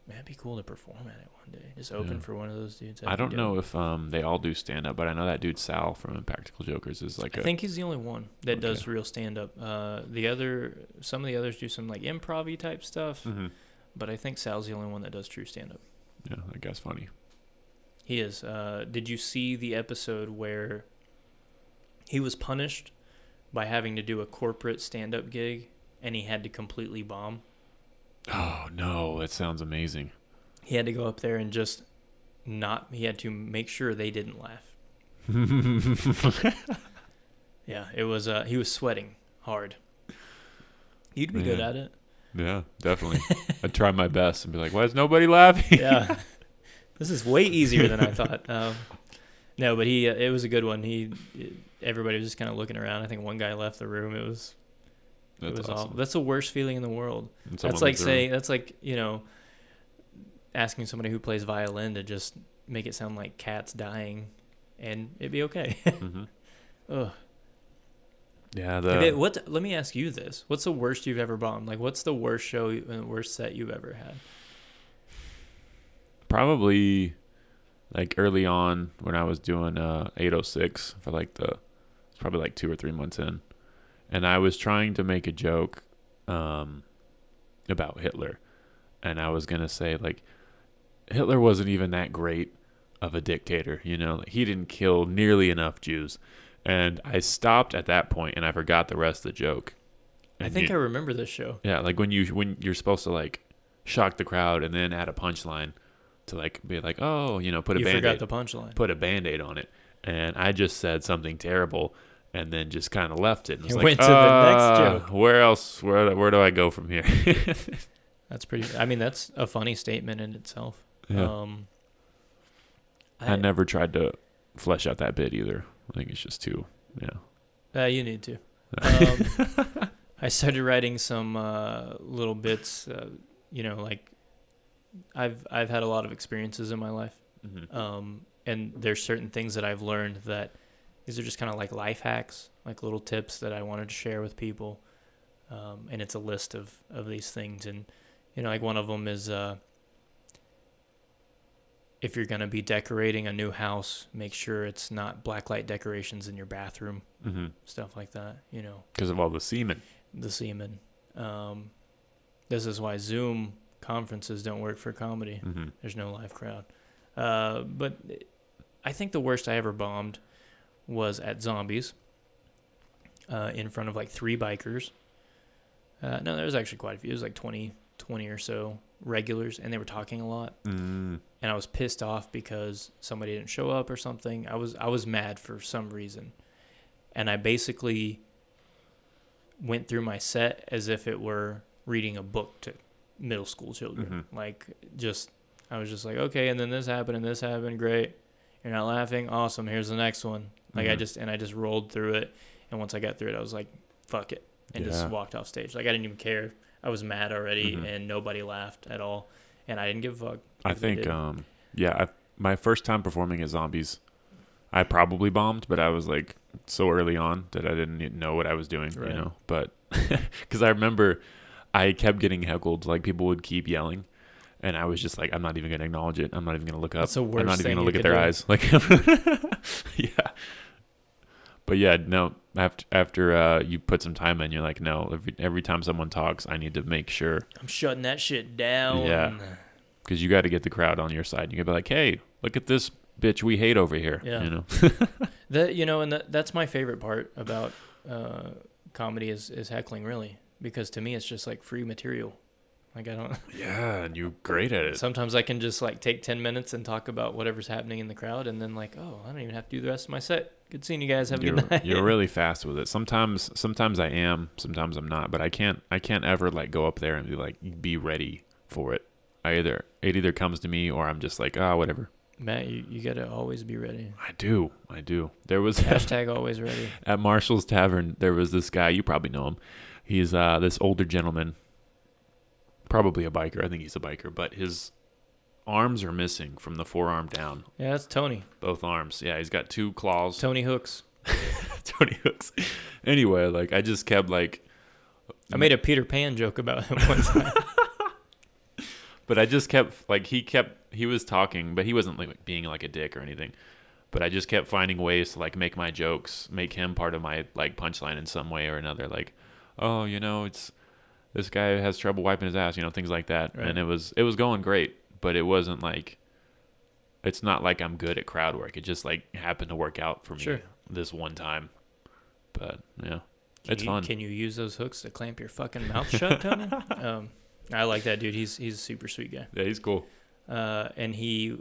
man, it'd be cool to perform at it one day. Just open Yeah. for one of those dudes. I don't know if um they all do stand up, but I know that dude Sal from Impractical Jokers is like I a think he's the only one that does real stand up. Uh, the other, some of the others do some like improv type stuff, Mhm. but I think Sal's the only one that does true stand up. yeah, that guy's funny. He is. Uh, did you see the episode where he was punished by having to do a corporate stand up gig and he had to completely bomb? Oh no, that sounds amazing. He had to go up there and just not, he had to make sure they didn't laugh. Yeah, it was, uh, he was sweating hard. You'd be good at it. yeah, definitely. I'd try my best and be like, "Why is nobody laughing?" Yeah. this is way easier than I thought. Um, no, but he, uh, it was a good one. He, everybody was just kind of looking around. I think one guy left the room. It was, That's it was awesome. awful. That's the worst feeling in the world. And That's like saying that's like you know, asking somebody who plays violin to just make it sound like cats dying, and it'd be okay. Mhm. Ugh. Yeah, the what? Let me ask you this: What's the worst you've ever bombed? Like, what's the worst show and worst set you've ever had? probably like early on when I was doing uh 806 for like the it's probably like 2 or 3 months in and I was trying to make a joke um about Hitler and I was going to say like Hitler wasn't even that great of a dictator, you know, like, he didn't kill nearly enough Jews. And I stopped at that point and I forgot the rest of the joke. I think you- I remember this show. yeah, like when you when you're supposed to like shock the crowd and then add a punchline to like be like, oh, you know, put a you band forgot the punchline. put a band aid on it. And I just said something terrible and then just kind of left it. And was like, went to the next "Uh, joke." Where else? Where where do I go from here? That's pretty. I mean, that's a funny statement in itself. yeah. Um, I, never tried to flesh out that bit either. I think it's just too, yeah. Uh, you need to. Um, I started writing some uh, little bits. Uh, you know, like I've I've had a lot of experiences in my life, Mhm. um, and there's certain things that I've learned that these are just kind of like life hacks, like little tips that I wanted to share with people. Um, and it's a list of of these things, and you know, like one of them is. Uh, if you're going to be decorating a new house, make sure it's not blacklight decorations in your bathroom Mhm. stuff like that. You know, Because of all the semen. the semen. Um, this is why Zoom conferences don't work for comedy. hmm There's no live crowd. Uh, but I think the worst I ever bombed was at Zombies uh, in front of like three bikers. Uh, no, there was actually quite a few. It was like 20, 20 or so regulars, and they were talking a lot. Mm. And I was pissed off because somebody didn't show up or something. I was I was mad for some reason, and I basically went through my set as if it were reading a book to middle school children. Like just I was just like, okay, and then this happened and this happened, great. You're not laughing, awesome. Here's the next one. Like I Mhm. just and I just rolled through it, and once I got through it, I was like, fuck it, and Yeah. just walked off stage. Like I didn't even care. I was mad already, Mhm. and nobody laughed at all, and I didn't give a fuck. I think, um, yeah, I, my first time performing at Zombies, I probably bombed, but I was like so early on that I didn't know what I was doing, Right. you know. But because I remember I kept getting heckled, like people would keep yelling, and I was just like, I'm not even gonna acknowledge it. I'm not even gonna look up. I'm not even gonna look at their do. eyes. Like, yeah. But yeah, no. After after uh, you put some time in, you're like, no. Every every time someone talks, I need to make sure I'm shutting that shit down. Yeah. because you got to get the crowd on your side. You got to be like, hey, look at this bitch we hate over here. Yeah. You know. That you know, and that, that's my favorite part about uh, comedy is is heckling really, because to me it's just like free material. Like I don't. Yeah, and you're great at it. Sometimes I can just like take ten minutes and talk about whatever's happening in the crowd, and then like, oh, I don't even have to do the rest of my set. Good seeing you guys. Have a you're, good night. you're really fast with it. Sometimes sometimes I am, sometimes I'm not, but I can't I can't ever like go up there and be like be ready for it. I either it either comes to me or I'm just like, ah, whatever. Matt, you, you gotta always be ready. I do. I do. There was Hashtag always ready. at Marshall's Tavern, there was this guy, you probably know him. He's uh this older gentleman, probably a biker. I think he's a biker, but his arms are missing from the forearm down. Yeah, that's Tony. Both arms. Yeah, he's got two claws. Tony Hooks. Tony Hooks. Anyway, like I just kept like I made a Peter Pan joke about him one time. but I just kept like he kept he was talking, but he wasn't like being like a dick or anything. But I just kept finding ways to like make my jokes, make him part of my like punchline in some way or another. Like, oh, you know, it's this guy has trouble wiping his ass, you know, things like that. Right. And it was it was going great, but it wasn't like it's not like I'm good at crowd work. It just like happened to work out for me Sure. this one time. But yeah, Can it's you, fun. Can you use those hooks to clamp your fucking mouth shut, Tony? um, I like that dude. He's he's a super sweet guy. yeah, he's cool. Uh, and he,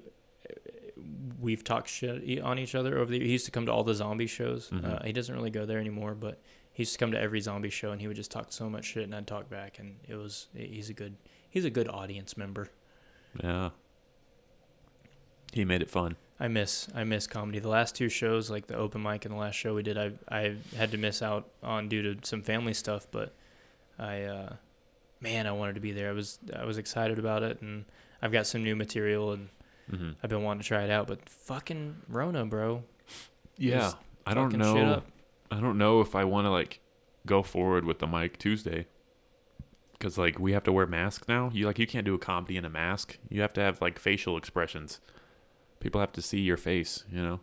we've talked shit on each other over the. He used to come to all the zombie shows. Mhm. Uh, he doesn't really go there anymore, but he used to come to every zombie show, and he would just talk so much shit, and I'd talk back, and it was he's a good he's a good audience member. Yeah. He made it fun. I miss I miss comedy. The last two shows, like the open mic and the last show we did, I I had to miss out on due to some family stuff, but I uh man, I wanted to be there. I was I was excited about it and I've got some new material and hmm I've been wanting to try it out, but fucking Rona, bro. Yeah, Just I don't know. I don't know if I want to like go forward with the mic Tuesday because like we have to wear masks now. You like you can't do a comedy in a mask. You have to have like facial expressions. People have to see your face. You know.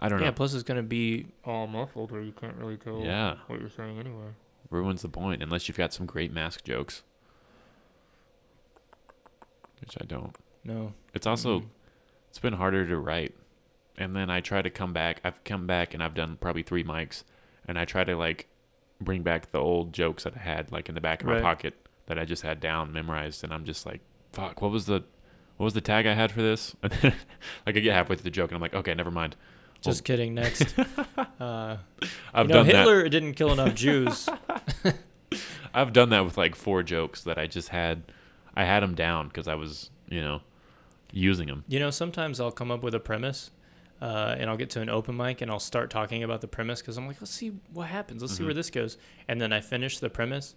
I don't Yeah, know. Yeah. Plus it's gonna be all muffled where you can't really tell Yeah, what you're saying anyway. ruins the point unless you've got some great mask jokes, which I don't. No. It's also Mm-mm. it's been harder to write. And then I try to come back. I've come back and I've done probably three mics, and I try to like bring back the old jokes that I had like in the back of my pocket that I just had down memorized, and I'm just like, fuck, what was the what was the tag I had for this? And then like I get halfway through the joke and I'm like, okay, never mind. Just kidding. Next, uh, I've you know, done that. Hitler didn't kill enough Jews. I've done that with like four jokes that I just had. I had them down because I was, you know, using them. You know, sometimes I'll come up with a premise, uh, and I'll get to an open mic and I'll start talking about the premise because I'm like, let's see what happens. Let's see Mhm. where this goes. And then I finish the premise,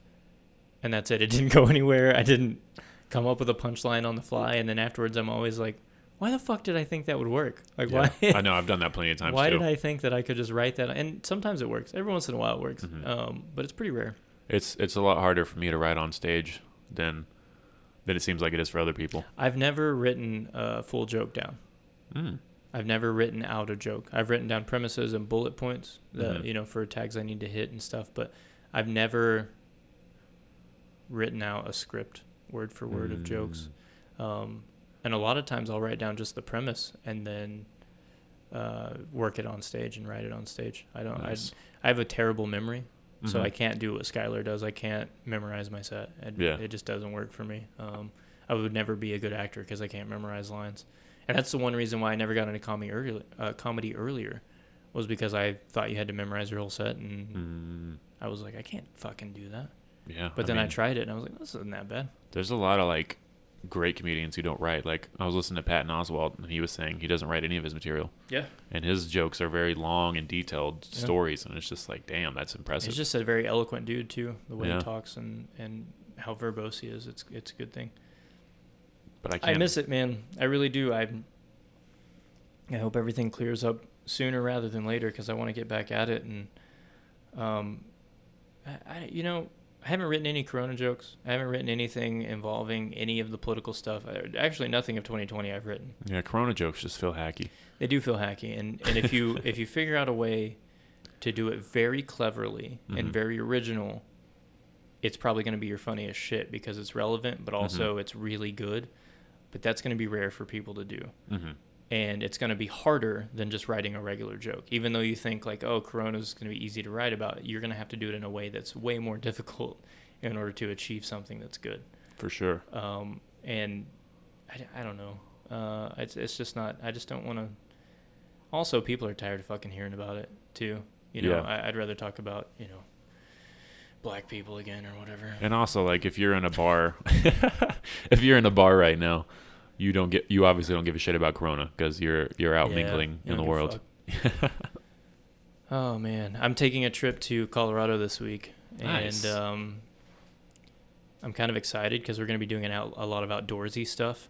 and that's it. It didn't go anywhere. I didn't come up with a punchline on the fly. And then afterwards, I'm always like, why the fuck did I think that would work? Like, Yeah. why? I know I've done that plenty of times why too. did I think that I could just write that? And sometimes it works. Every once in a while it works. Mhm. Um, but it's pretty rare. It's it's a lot harder for me to write on stage than than it seems like it is for other people. I've never written a full joke down. Mm. I've never written out a joke. I've written down premises and bullet points that Mhm. you know for tags I need to hit and stuff, but I've never written out a script word for word of jokes. Mm. Um, and a lot of times I'll write down just the premise and then uh, work it on stage and write it on stage. I don't. Nice. I I have a terrible memory, so Mhm. I can't do what Skylar does. I can't memorize my set. It, Yeah. it just doesn't work for me. Um, I would never be a good actor because I can't memorize lines, and that's the one reason why I never got into comedy earlier. Uh, comedy earlier was because I thought you had to memorize your whole set, and Mm. I was like, I can't fucking do that. Yeah. But then I tried it, and I was like, this isn't that bad. There's a lot of like great comedians who don't write. Like I was listening to Patton Oswalt and he was saying he doesn't write any of his material. Yeah. And his jokes are very long and detailed Yeah. stories and it's just like, damn, that's impressive. He's just a very eloquent dude too. The way Yeah. he talks and and how verbose he is, it's it's a good thing. But I I can't miss it, man. I really do. I I hope everything clears up sooner rather than later because I want to get back at it. And um, I, I you know I haven't written any Corona jokes. I haven't written anything involving any of the political stuff. I, actually, nothing of 2020 I've written. Yeah, Corona jokes just feel hacky. They do feel hacky, and and if you if you figure out a way to do it very cleverly and Mhm. very original, it's probably going to be your funniest shit because it's relevant, but also it's really good. But that's going to be rare for people to do, Mm-hmm. and it's going to be harder than just writing a regular joke. Even though you think like, oh, Corona's going to be easy to write about, you're going to have to do it in a way that's way more difficult in order to achieve something that's good. For sure. Um, and I don't know. Uh, it's it's just not. I just don't want to. Also, people are tired of fucking hearing about it too. You know, Yeah. I, I'd rather talk about you know black people again or whatever. And also, like, if you're in a bar, if you're in a bar right now, you don't get, you obviously don't give a shit about Corona because you're you're out Yeah, mingling you in the don't give a world. Oh man, I'm taking a trip to Colorado this week, Nice. and um, I'm kind of excited because we're going to be doing an out, a lot of outdoorsy stuff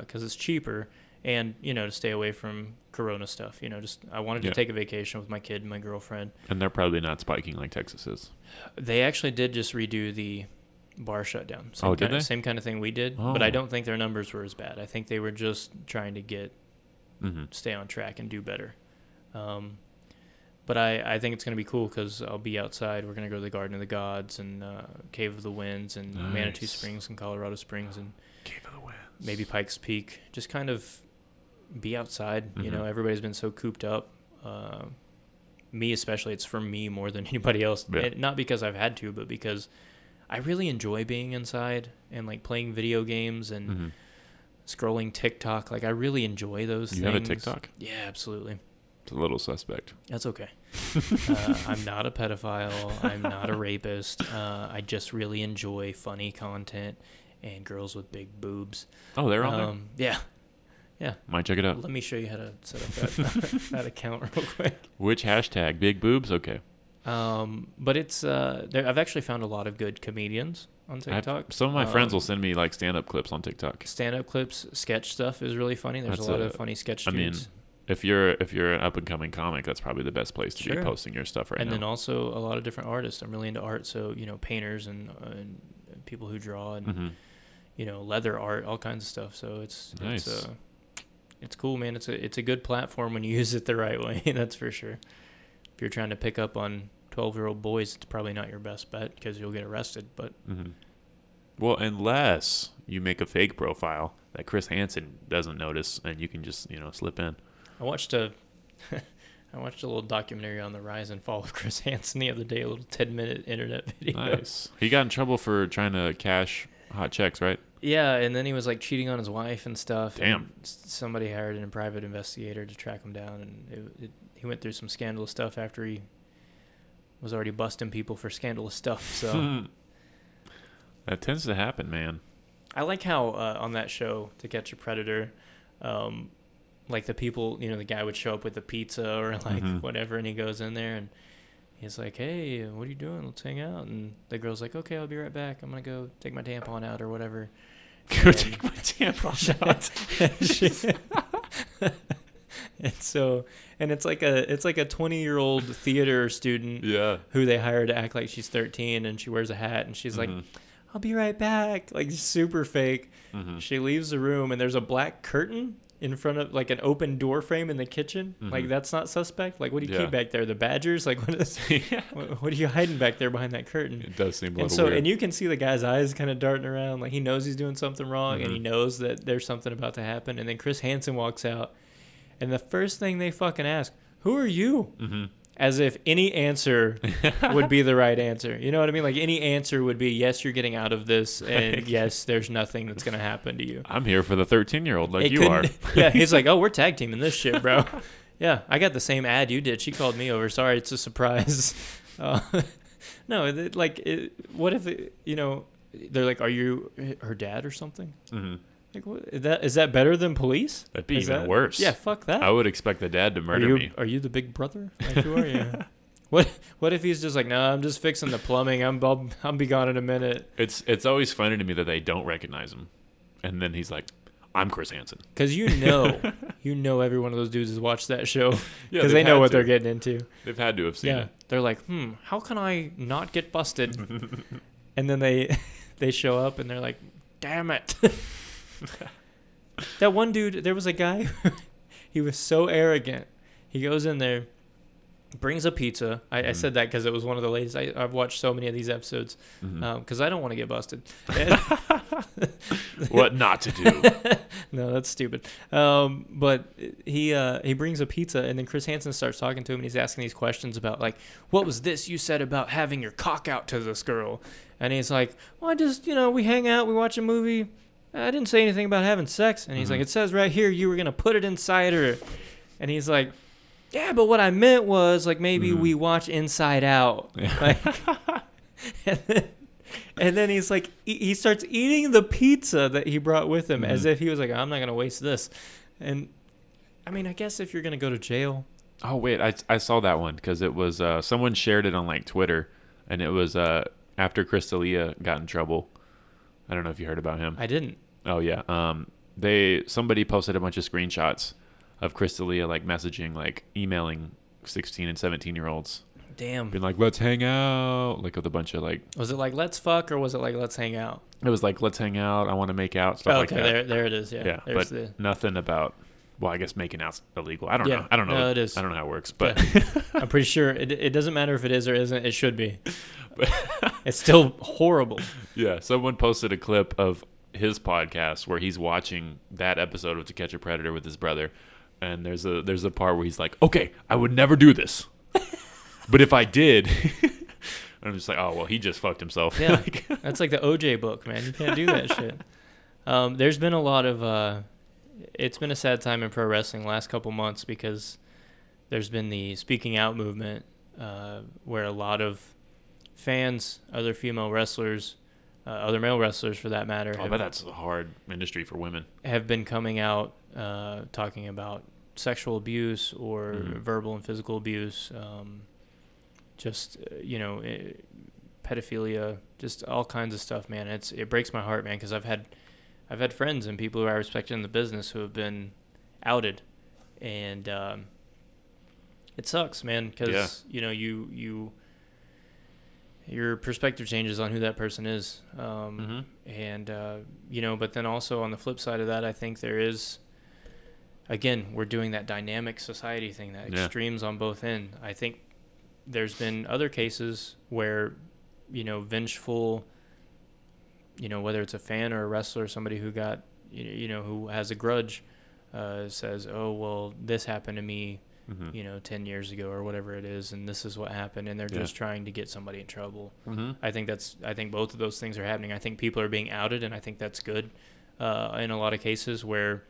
because it's cheaper, and you know to stay away from Corona stuff. You know, just I wanted Yeah. to take a vacation with my kid and my girlfriend. And they're probably not spiking like Texas is. They actually did just redo the bar shutdown. Same Oh, did kind they? Of, same kind of thing we did, but I Oh. don't think their numbers were as bad. I think they were just trying to get hmm stay on track and do better. Um, but I, I think it's going to be cool because I'll be outside. We're going to go to the Garden of the Gods and uh, Cave of the Winds and Manitou Springs and Colorado Springs and Cave of the Winds. maybe Pikes Peak. Just kind of be outside. You Mhm. know, everybody's been so cooped up. Uh, me especially, it's for me more than anybody else. Yeah. And not because I've had to, but because I really enjoy being inside and like playing video games and hmm scrolling TikTok. Like I really enjoy those You things. have a TikTok? Yeah, absolutely. It's a little suspect. That's okay. uh, I'm not a pedophile. I'm not a rapist. Uh, I just really enjoy funny content and girls with big boobs. Oh, they're on there. Um, yeah. Yeah. Might check it out. Let me show you how to set up that, that account real quick. Which hashtag? Big boobs? Okay. Um, but it's uh, there, I've actually found a lot of good comedians on TikTok. some of my friends Um, will send me like stand-up clips on TikTok. stand-up clips, sketch stuff is really funny. There's That's a lot a- of funny sketch I mean. If you're if you're an up and coming comic, that's probably the best place to Sure. be posting your stuff right and now. then also a lot of different artists. I'm really into art, so you know, painters and, uh, and people who draw and hmm you know, leather art, all kinds of stuff. So it's Nice. it's uh, it's cool, man. It's a it's a good platform when you use it the right way. that's for sure. If you're trying to pick up on 12 year old boys, it's probably not your best bet because you'll get arrested. But hmm Well, unless you make a fake profile that Chris Hansen doesn't notice, and you can just you know slip in. I watched a I watched a little documentary on the rise and fall of Chris Hansen the other day, a little 10 minute internet video. Nice. he got in trouble for trying to cash hot checks, right? Yeah, and then he was like cheating on his wife and stuff. Damn. s- somebody hired a private investigator to track him down, and it, it, he went through some scandalous stuff after he was already busting people for scandalous stuff. So that tends to happen, man. I like how uh, on that show, To Catch a Predator, um, like the people, you know, the guy would show up with the pizza or like Mhm. whatever, and he goes in there and he's like, "Hey, what are you doing? Let's hang out." And the girl's like, "Okay, I'll be right back. I'm gonna go take my tampon out or whatever." Go And- take my tampon out. and so, and it's like a it's like a 20 year old theater student yeah. who they hire to act like she's 13, and she wears a hat, and she's like, Mhm. "I'll be right back," like super fake. Mhm. She leaves the room, and there's a black curtain in front of like an open door frame in the kitchen. Like Mhm. that's not suspect. Like, what do you Yeah. keep back there? The badgers? Like, what is? yeah. what, what are you hiding back there behind that curtain? It does seem a And so, weird. and you can see the guy's eyes kind of darting around, like he knows he's doing something wrong, and he Mhm. knows that there's something about to happen. And then Chris Hansen walks out, and the first thing they fucking ask, "Who are you?" hmm As if any answer would be the right answer. You know what I mean? Like any answer would be, "Yes, you're getting out of this," and "Yes, there's nothing that's gonna happen to you." I'm here for the 13 year old, like It you are. yeah, he's like, "Oh, we're tag teaming this shit, bro." yeah, I got the same ad you did. She called me over. Sorry, it's a surprise. Uh, no, it, like, it, what if it, you know? They're like, "Are you her dad or something?" hmm Like, what, is that is that better than police? That'd be Is even that- worse. Yeah, fuck that. I would expect the dad to are murder you me. are you the big brother? Like you are, yeah. What what if he's just like, no, I'm just fixing the plumbing. I'm I'll, I'll be gone in a minute. It's it's always funny to me that they don't recognize him, and then he's like, "I'm Chris Hansen." Because you know, you know, every one of those dudes has watched that show because Yeah, they know what to. they're getting into. They've had to have seen Yeah, it. they're like, hmm, how can I not get busted? and then they they show up and they're like, damn it. that one dude, there was a guy. he was so arrogant. He goes in there, brings a pizza. I, I Mhm. said that because it was one of the latest. I, I've watched so many of these episodes because I don't want to get busted. What not to do? no, that's stupid. Um, but he uh, he brings a pizza, and then Chris Hansen starts talking to him, and he's asking these questions about like, what was this you said about having your cock out to this girl? And he's like, well, I just you know we hang out, we watch a movie. I didn't say anything about having sex. And he's like, Mhm. it says right here you were gonna put it inside her. And he's like, yeah, but what I meant was like maybe Mhm. we watch Inside Out. Yeah. Like, and, then, and then he's like, he he starts eating the pizza that he brought with him as Mhm. if he was like, I'm not gonna waste this. And I mean, I guess if you're gonna go to jail, Oh wait, I I saw that one because it was uh, someone shared it on like Twitter, and it was uh, after Chris D'Elia got in trouble. I don't know if you heard about him. I didn't. Oh yeah. Um, they somebody posted a bunch of screenshots of Chris D'Elia like messaging, like emailing sixteen and seventeen year olds, Damn. being like, "Let's hang out," like with a bunch of like. Was it like let's fuck or was it like let's hang out? It was like, "Let's hang out. I want to make out." Stuff Oh, like okay, that. there, there it is. Yeah, yeah, there's but the. nothing about. Well, I guess making out's illegal. I don't Yeah, know. I don't know. no, it is. I don't know how it works, but I'm pretty sure it, it doesn't matter if it is or isn't. It should be. it's still horrible. Yeah, someone posted a clip of his podcast where he's watching that episode of To Catch a Predator with his brother, and there's a there's a part where he's like, "Okay, I would never do this, but if I did," I'm just like, "Oh well, he just fucked himself." Yeah. Like, That's like the OJ book, man. You can't do that shit. Um, there's been a lot of. Uh, it's been a sad time in pro wrestling last couple months because there's been the speaking out movement uh, where a lot of fans, other female wrestlers, uh, other male wrestlers for that matter, oh, have, but that's a hard industry for women. have been coming out uh, talking about sexual abuse or Mhm. verbal and physical abuse, um, just uh, you know, eh, pedophilia, just all kinds of stuff, man. It's it breaks my heart, man, because I've had I've had friends and people who I respect in the business who have been outed, and um, it sucks, man, because Yeah. you know you you your perspective changes on who that person is. Um, Mhm. and uh, you know but then also on the flip side of that i think there is again we're doing that dynamic society thing that Yeah. extremes on both ends i think there's been other cases where you know vengeful you know whether it's a fan or a wrestler somebody who got you you know who has a grudge uh, says oh well this happened to me Mm-hmm. you know 10 years ago or whatever it is and this is what happened and they're Yeah. just trying to get somebody in trouble Mm-hmm. I think that's I think both of those things are happening. I think people are being outed, and I think that's good. Uh, in a lot of cases where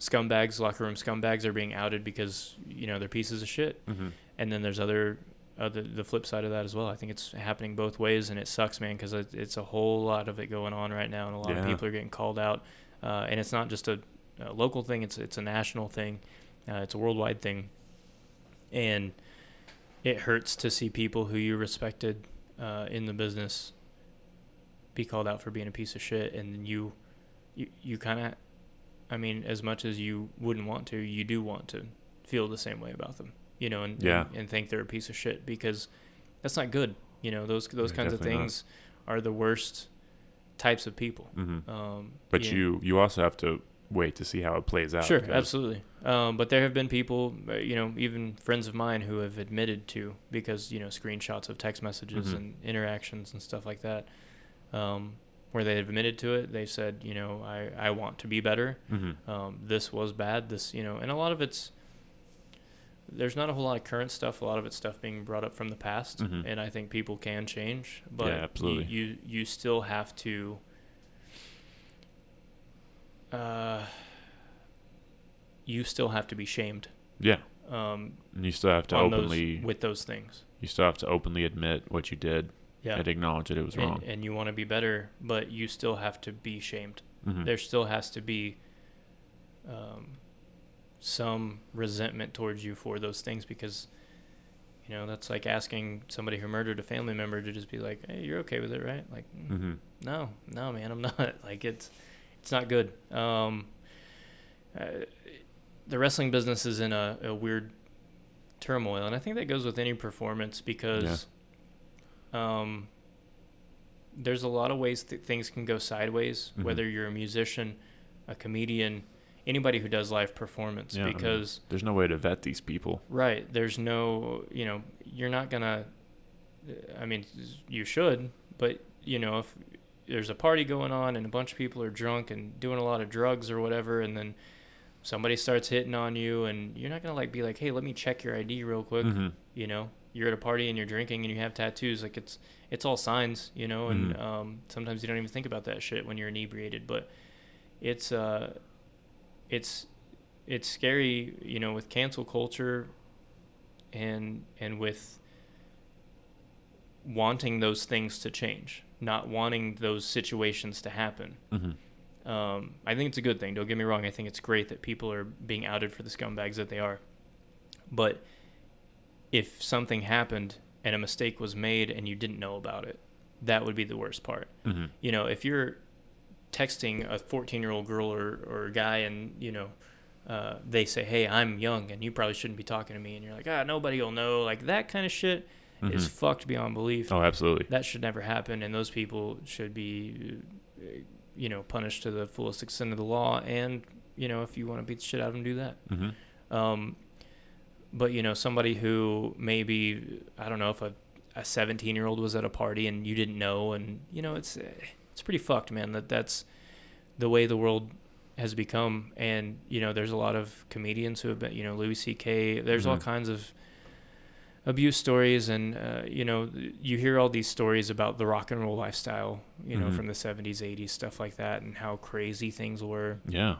scumbags, locker room scumbags, are being outed because you know they're pieces of shit. Mm-hmm. And then there's other, other the flip side of that as well. I think it's happening both ways, and it sucks, man, because it, it's a whole lot of it going on right now, and a lot of people are getting called out. Uh, and it's not just a, a local thing; it's it's a national thing. Uh, it's a worldwide thing, and it hurts to see people who you respected uh, in the business be called out for being a piece of shit, and you, you, you kind of, I mean, as much as you wouldn't want to, you do want to feel the same way about them, you know, and Yeah. and, and think they're a piece of shit because that's not good. You know, those those Yeah, kinds of definitely not. things are the worst types of people. Mm-hmm. Um, But know. you you also have to wait to see how it plays out. Sure, because- absolutely. Um, but there have been people, uh, you know, even friends of mine who have admitted to because you know screenshots of text messages Mhm. and interactions and stuff like that, um, where they have admitted to it. They said, you know, I I want to be better. Mhm. Um, this was bad. This, you know, and a lot of it's there's not a whole lot of current stuff. A lot of it's stuff being brought up from the past, Mhm. and I think people can change. But Yeah, absolutely. You, you you still have to. Uh, you still have to be shamed Yeah, um, and you still have to openly those with those things. you still have to openly admit what you did Yeah, and acknowledge that it was wrong. and, and you want to be better, but you still have to be shamed. Mhm. There still has to be um, some resentment towards you for those things because you know that's like asking somebody who murdered a family member to just be like, "Hey, you're okay with it, right?" Like, "Mm, Mhm. no, no, man, I'm not. Like, it's it's not good. Um, uh, the wrestling business is in a, a weird turmoil, and I think that goes with any performance because um, there's a lot of ways that things can go sideways. Mhm. Whether you're a musician, a comedian, anybody who does live performance Yeah, I mean, because there's no way to vet these people. right there's no you know you're not gonna i mean you should but you know if there's a party going on and a bunch of people are drunk and doing a lot of drugs or whatever and then somebody starts hitting on you and you're not gonna like be like hey let me check your id real quick hmm you know? You're at a party and you're drinking and you have tattoos like it's it's all signs you know? And Mhm. um, sometimes you don't even think about that shit when you're inebriated but it's uh it's it's scary you know with cancel culture and and with wanting those things to change not wanting those situations to happen hmm um, I think it's a good thing. Don't get me wrong. I think it's great that people are being outed for the scumbags that they are. But if something happened and a mistake was made and you didn't know about it, that would be the worst part. hmm You know, if you're texting a 14 year old girl or, or a guy and, you know, uh, they say, hey, I'm young and you probably shouldn't be talking to me. And you're like, ah, nobody will know. Like that kind of shit is Mhm. fucked beyond belief Oh, absolutely. that should never happen and those people should be you know punished to the fullest extent of the law and you know if you want to beat the shit out of them do that hmm um, but you know somebody who maybe i don't know if a, a 17 year old was at a party and you didn't know and you know it's it's pretty fucked man that that's the way the world has become and you know there's a lot of comedians who have been you know louis ck there's all Mhm. kinds of abuse stories and uh, you know you hear all these stories about the rock and roll lifestyle you know Mhm. from the 70s 80s stuff like that and how crazy things were Yeah.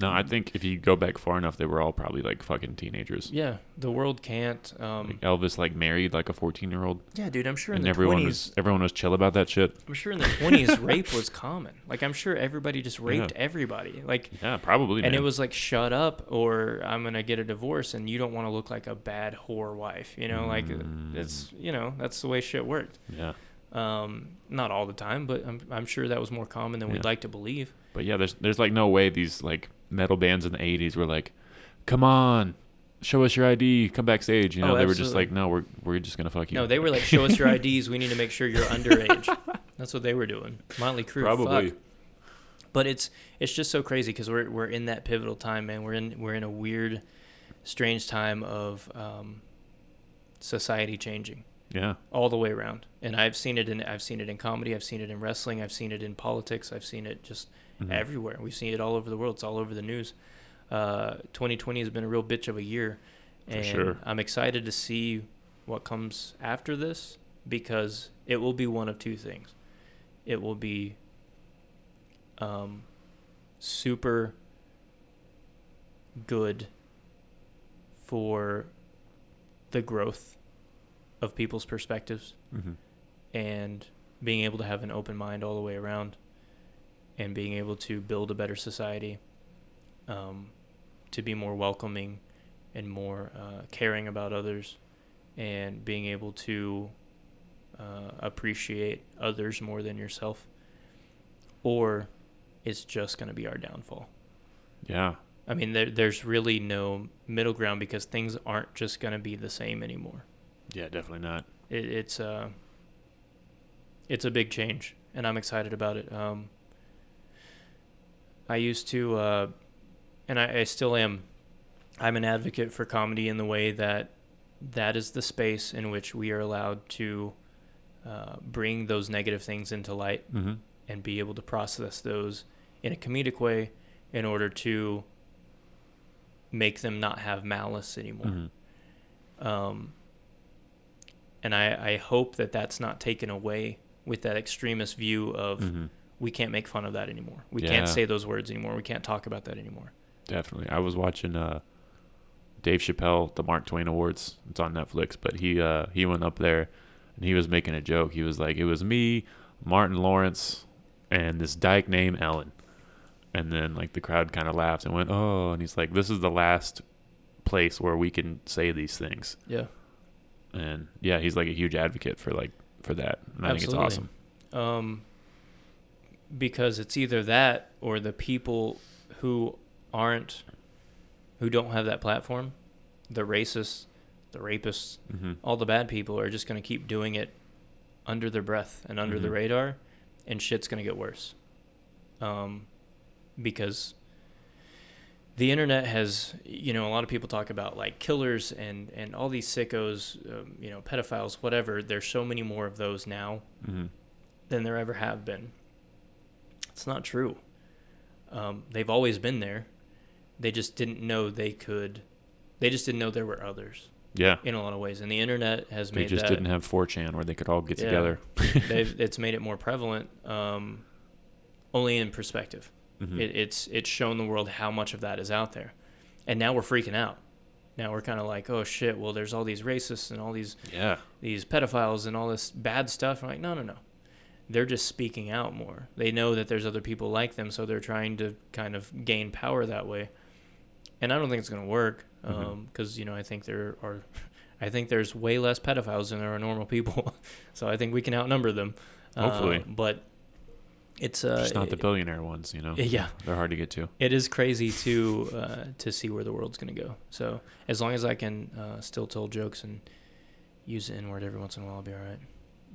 No, I think if you go back far enough, they were all probably like fucking teenagers. yeah the world can't um, Like Elvis like married like a 14 year old, yeah dude i'm sure in and the everyone 20s was everyone was chill about that shit. I'm sure in the 20s rape was common. Like I'm sure everybody just raped everybody. Like Yeah, probably. and it man. was like shut up or I'm going to get a divorce and you don't want to look like a bad whore wife, you know? Like Mm. it's, you know, that's the way shit worked. yeah. Um not all the time, but I'm I'm sure that was more common than we'd like to believe. But yeah, there's there's like no way these like metal bands in the 80s were like, "Come on, show us your ID, come backstage." You know, Oh, they were just like, "No, we're we're just gonna fuck you." No, they were like show us your IDs, we need to make sure you're underage. That's what they were doing. Motley Crue probably. fuck. but it's it's just so crazy because we're we're in that pivotal time, man. We're in we're in a weird, strange time of um, society changing Yeah. all the way around. And I've seen it in I've seen it in comedy, I've seen it in wrestling, I've seen it in politics, I've seen it just Mhm. everywhere. We've seen it all over the world. It's all over the news. Uh, 2020 has been a real bitch of a year, and sure. I'm excited to see what comes after this because it will be one of two things. It will be um, super good for the growth of people's perspectives Mhm. and being able to have an open mind all the way around and being able to build a better society um, to be more welcoming and more uh, caring about others and being able to uh, appreciate others more than yourself or it's just going to be our downfall Yeah. i mean there, there's really no middle ground because things aren't just going to be the same anymore Yeah, definitely not. it, it's uh it's a big change and i'm excited about it um i used to uh and I, I still am i'm an advocate for comedy in the way that that is the space in which we are allowed to uh, bring those negative things into light Mm-hmm. and be able to process those in a comedic way in order to make them not have malice anymore Mm-hmm. um, and I, I hope that that's not taken away with that extremist view of Mm-hmm. We can't make fun of that anymore. We Yeah. can't say those words anymore. We can't talk about that anymore. Definitely. I was watching uh Dave Chappelle, the Mark Twain Awards. It's on Netflix, but he uh he went up there and he was making a joke. He was like, "It was me, Martin Lawrence, and this dyke named Ellen." And then like the crowd kind of laughed and went, "Oh," and he's like, "This is the last place where we can say these things." Yeah, And yeah, he's like a huge advocate for like for that. And I think it's awesome. um, because it's either that or the people who aren't, who don't have that platform, the racists, the rapists, Mm-hmm. all the bad people are just going to keep doing it under their breath and under the Mhm. radar, and shit's going to get worse. Um, because the internet has you know a lot of people talk about like killers and and all these sickos um, you know pedophiles whatever there's so many more of those now hmm than there ever have been it's not true um, they've always been there they just didn't know they could they just didn't know there were others Yeah. in a lot of ways and the internet has They made just that didn't have 4chan where they could all get Yeah. together. they've, it's made it more prevalent um, only in perspective Mhm. it, it's it's shown the world how much of that is out there and now we're freaking out now we're kind of like oh shit well there's all these racists and all these yeah. these pedophiles and all this bad stuff I'm like no no no they're just speaking out more they know that there's other people like them so they're trying to kind of gain power that way and i don't think it's going to work because you know i think there are i think there's way less pedophiles than there are normal people so i think we can outnumber them Hopefully. Uh, but it's uh Just not the billionaire ones, you know. yeah They're hard to get to. it is crazy to uh, to see where the world's gonna go. So as long as I can uh, still tell jokes and use the N word every once in a while, I'll be all right.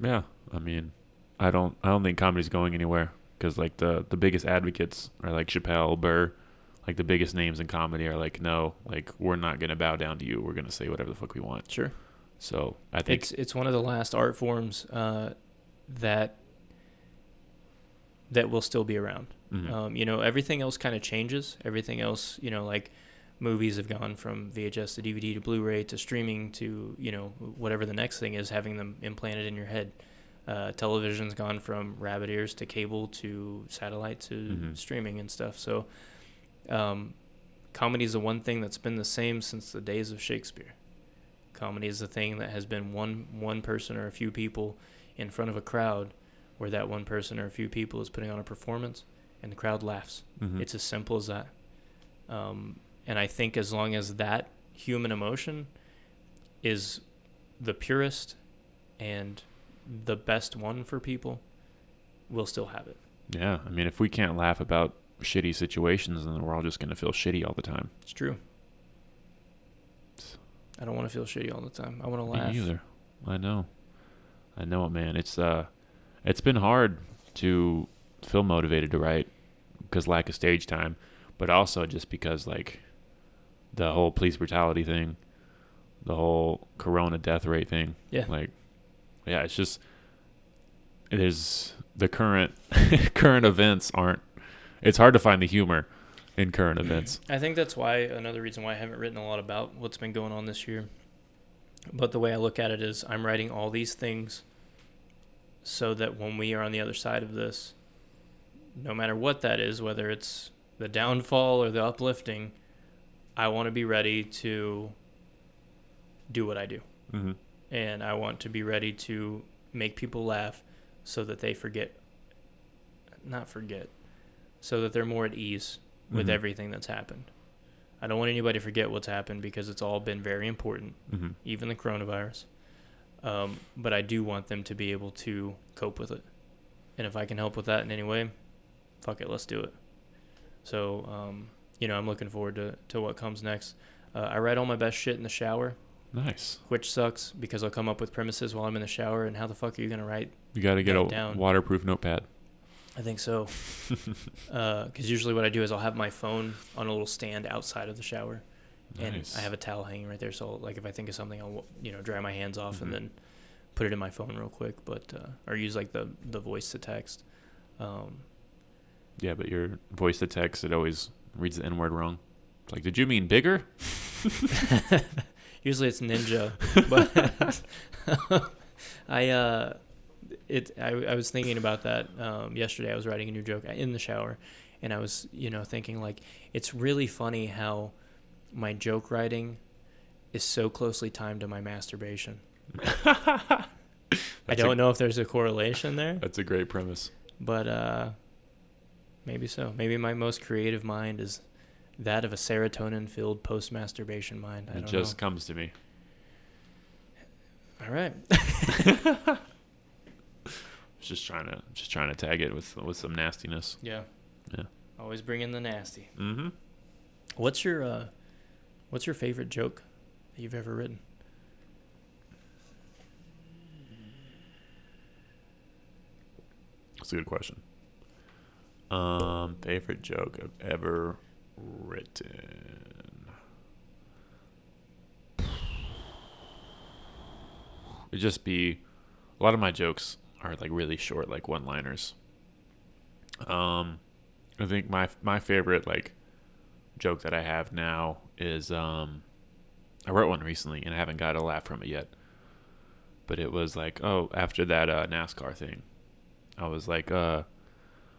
Yeah. I mean, I don't I don't think comedy's going anywhere cuz like the the biggest advocates are like Chappelle, Burr, like the biggest names in comedy are like no, like we're not going to bow down to you. We're going to say whatever the fuck we want. Sure, So, I think it's it's one of the last art forms uh, that that will still be around. mhm. Um, you know, everything else kind of changes. Everything else, you know, like movies have gone from VHS to DVD to Blu-ray to streaming to you know whatever the next thing is, having them implanted in your head. Uh, television's gone from rabbit ears to cable to satellite to Mhm. streaming and stuff. So, um, comedy is the one thing that's been the same since the days of Shakespeare. Comedy is the thing that has been one one person or a few people in front of a crowd, where that one person or a few people is putting on a performance, and the crowd laughs. Mhm. It's as simple as that. Um, and I think as long as that human emotion is the purest and the best one for people, we'll still have it. Yeah, I mean, if we can't laugh about shitty situations, then we're all just gonna feel shitty all the time. It's true. I don't want to feel shitty all the time. I want to laugh. Me either. I know. I know it, man. It's uh, it's been hard to feel motivated to write because lack of stage time, but also just because like the whole police brutality thing, the whole corona death rate thing. Yeah. Like, yeah, it's just there's the current current events aren't. It's hard to find the humor in current events. I think that's why another reason why I haven't written a lot about what's been going on this year. But the way I look at it is I'm writing all these things so that when we are on the other side of this, no matter what that is, whether it's the downfall or the uplifting, I want to be ready to do what I do. Mm-hmm. And I want to be ready to make people laugh so that they forget, not forget, so that they're more at ease with Mhm. everything that's happened. I don't want anybody to forget what's happened because it's all been very important, Mm-hmm. even the coronavirus. Um, but I do want them to be able to cope with it. And if I can help with that in any way, fuck it, let's do it. So, um, you know, I'm looking forward to, to what comes next. Uh, I write all my best shit in the shower, Nice. which sucks because I'll come up with premises while I'm in the shower. And how the fuck are you going to write You got to get a down. waterproof notepad. I think so. Because usually what I do is I'll have my phone on a little stand outside of the shower, and I have a towel hanging right there. So like if I think of something, I'll you know dry my hands off Mhm. and then put it in my phone real quick. But uh, or use like the the voice to text. Um, Yeah, but your voice to text it always reads the N word wrong. It's like, did you mean bigger? usually it's Ninja, but I uh, it I, I was thinking about that um, yesterday. I was writing a new joke in the shower, and I was you know thinking like it's really funny how my joke writing is so closely timed to my masturbation. I don't know if there's a correlation there, That's a great premise. but uh, maybe so. Maybe my most creative mind is that of a serotonin-filled post-masturbation mind. I It just know. comes to me. All right. Just trying to just trying to tag it with with some nastiness. Yeah. Yeah. Always bring in the nasty. Mm-hmm. What's your uh what's your favorite joke that you've ever written? That's a good question. Um, favorite joke I've ever written. It'd just be a lot of my jokes are like really short, like one liners. Um, I think my my favorite like joke that I have now is um, I wrote one recently and I haven't got a laugh from it yet. But it was like, oh, after that uh, NASCAR thing, I was like, uh,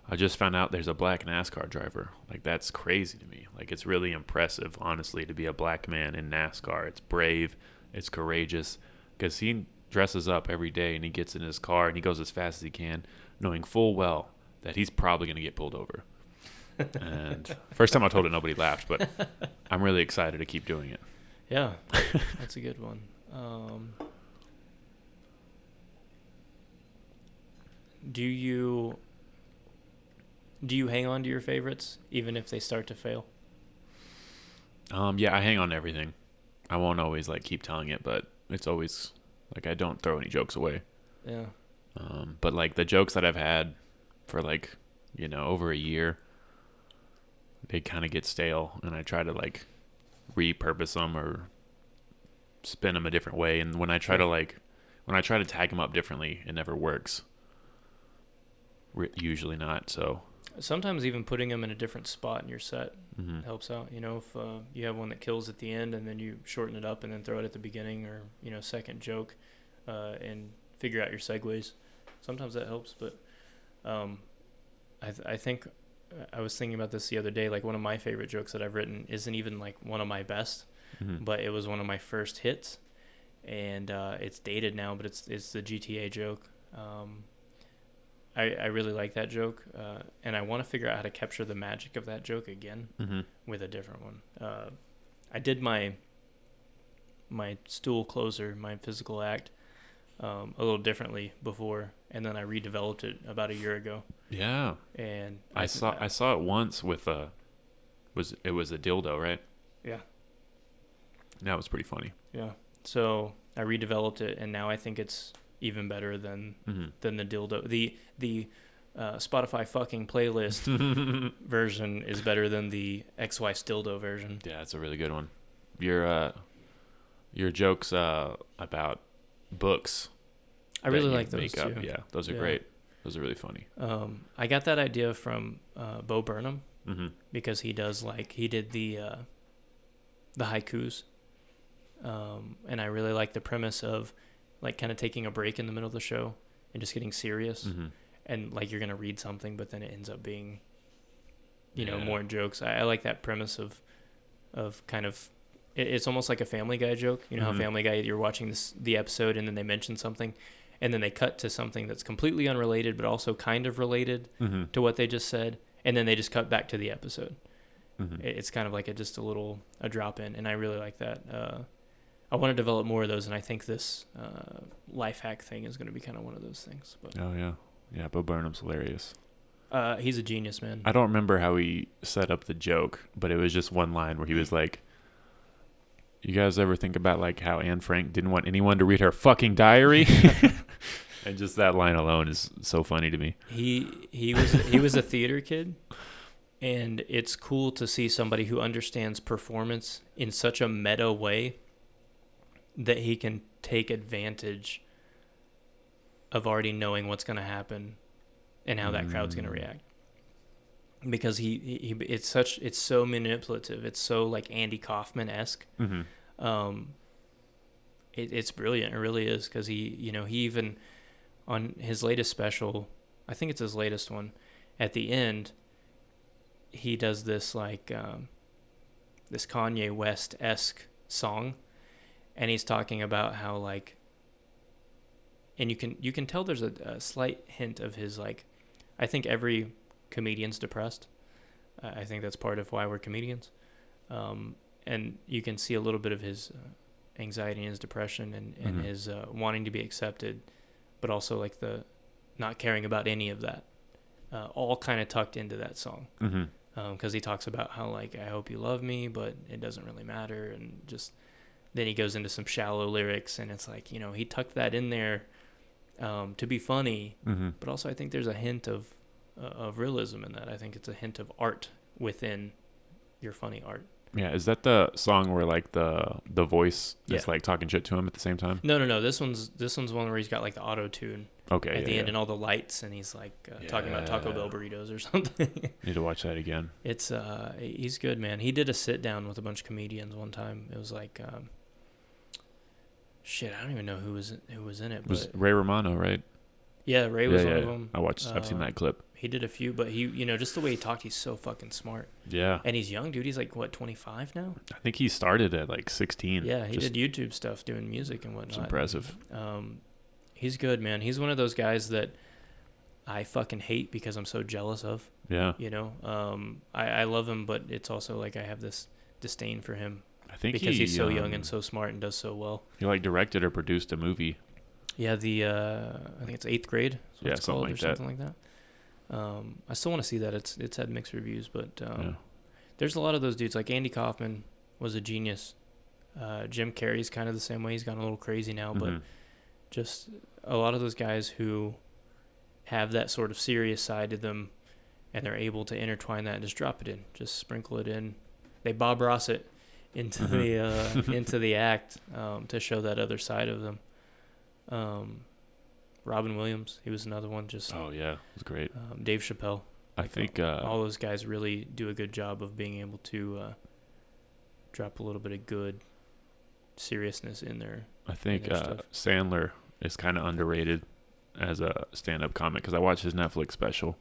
I just found out there's a black NASCAR driver. Like that's crazy to me. Like it's really impressive, honestly, to be a black man in NASCAR. It's brave, it's courageous, because he dresses up every day and he gets in his car and he goes as fast as he can, knowing full well that he's probably going to get pulled over. and first time I told it, nobody laughed, but I'm really excited to keep doing it. Yeah, that's a good one. Um, do you do you hang on to your favorites even if they start to fail? Um, yeah, I hang on to everything. I won't always like keep telling it, but it's always like I don't throw any jokes away. Yeah. Um, but like the jokes that I've had for like you know over a year, they kind of get stale, and I try to like repurpose them or spin them a different way. And when I try to like when I try to tag them up differently, it never works. Re- usually not. So Sometimes even putting them in a different spot in your set mhm. helps out. You know, if uh, you have one that kills at the end and then you shorten it up and then throw it at the beginning or, you know, second joke uh, and figure out your segues. Sometimes that helps. But um, I, th- I think uh, I was thinking about this the other day. Like, one of my favorite jokes that I've written isn't even like one of my best, Mhm. but it was one of my first hits. And uh, it's dated now, but it's, it's the GTA joke. Um, I, I really like that joke, uh, and I want to figure out how to capture the magic of that joke again Mhm. with a different one. Uh, I did my my stool closer, my physical act, um, a little differently before, and then I redeveloped it about a year ago. Yeah, And I saw I saw it once with a was it was a dildo, right? yeah, That was pretty funny. yeah. So I redeveloped it, and now I think it's even better than hmm than the dildo. The the uh, Spotify fucking playlist version is better than the XY dildo version. Yeah, it's a really good one. Your uh, your jokes uh about books. I really like those up, too. Yeah, those are Yeah. great. Those are really funny. Um, I got that idea from uh, Bo Burnham hmm because he does like he did the uh, the haikus, um, and I really like the premise of like kind of taking a break in the middle of the show and just getting serious, hmm and like you're gonna read something, but then it ends up being, you know, Yeah. more jokes. I, I like that premise of of kind of it, it's almost like a Family Guy joke. You know Mhm. how Family Guy you're watching this the episode and then they mention something. And then they cut to something that's completely unrelated, but also kind of related, hmm to what they just said, and then they just cut back to the episode. hmm It- It's kind of like a just a little a drop in, and I really like that. Uh, I want to develop more of those, and I think this uh, life hack thing is going to be kind of one of those things. But Oh yeah, yeah. Bo Burnham's hilarious. uh, he's a genius, man. I don't remember how he set up the joke, but it was just one line where he was like, "You guys ever think about like how Anne Frank didn't want anyone to read her fucking diary?" and just that line alone is so funny to me. He he was he was a theater kid, and it's cool to see somebody who understands performance in such a meta way that he can take advantage of already knowing what's going to happen and how that crowd's going to Mm. react. Because he, he, he it's such it's so manipulative. It's so like Andy Kaufman esque. hmm Um, it, it's brilliant. It really is because he, you know, he even on his latest special, I think it's his latest one. At the end, he does this like um, this Kanye West esque song, and he's talking about how like, and you can you can tell there's a, a slight hint of his like, I think every comedian's depressed. I I think that's part of why we're comedians. Um, and you can see a little bit of his uh, anxiety and his depression and, and Mhm. his uh, wanting to be accepted, but also like the not caring about any of that, uh, all kind of tucked into that song. Because he talks about how like I hope you love me, but it doesn't really matter, and just then he goes into some shallow lyrics, and it's like you know he tucked that in there um, to be funny, hmm but also I think there's a hint of uh, of realism in that. I think it's a hint of art within you're funny art. Yeah, is that the song where like the the voice is Yeah. like talking shit to him at the same time? No, no, no. This one's this one's one where he's got like the auto tune Okay, at yeah, the end yeah. and all the lights, and he's like uh, talking about Taco Bell burritos or something. Need to watch that again. it's uh, he's good, man. He did a sit down with a bunch of comedians one time. It was like, um, shit, I don't even know who was who was in it, It but was Ray Romano, right? yeah, Ray was yeah. one of them. I watched. I've seen Uh, that clip. He did a few, but he, you know, just the way he talked, he's so fucking smart. Yeah, And he's young, dude. He's like what, 25 now? I think he started at like 16. Yeah, he Just- did YouTube stuff, doing music and whatnot. It's impressive. Um, he's good, man. He's one of those guys that I fucking hate because I'm so jealous of. Yeah, You know, um, I, I love him, but it's also like I have this disdain for him I think because he, he's so young um, and so smart and does so well. He like directed or produced a movie. Yeah, the uh, I think it's eighth grade. is what Yeah, it's something like or that. something like that. Um, I still want to see that. It's it's had mixed reviews, but um, Yeah. there's a lot of those dudes. Like Andy Kaufman was a genius. Uh, Jim Carrey's kind of the same way. He's gone a little crazy now, but Mhm. just a lot of those guys who have that sort of serious side to them and they're able to intertwine that and just drop it in just sprinkle it in they bob ross it into Mhm. the uh, into the act um, to show that other side of them um, robin williams he was another one just Oh yeah, it was great. um, dave chappelle I Like, think uh, all those guys really do a good job of being able to uh, drop a little bit of good seriousness in there I think their uh. Sandler is kind of underrated as a stand-up comic because I watched his Netflix special,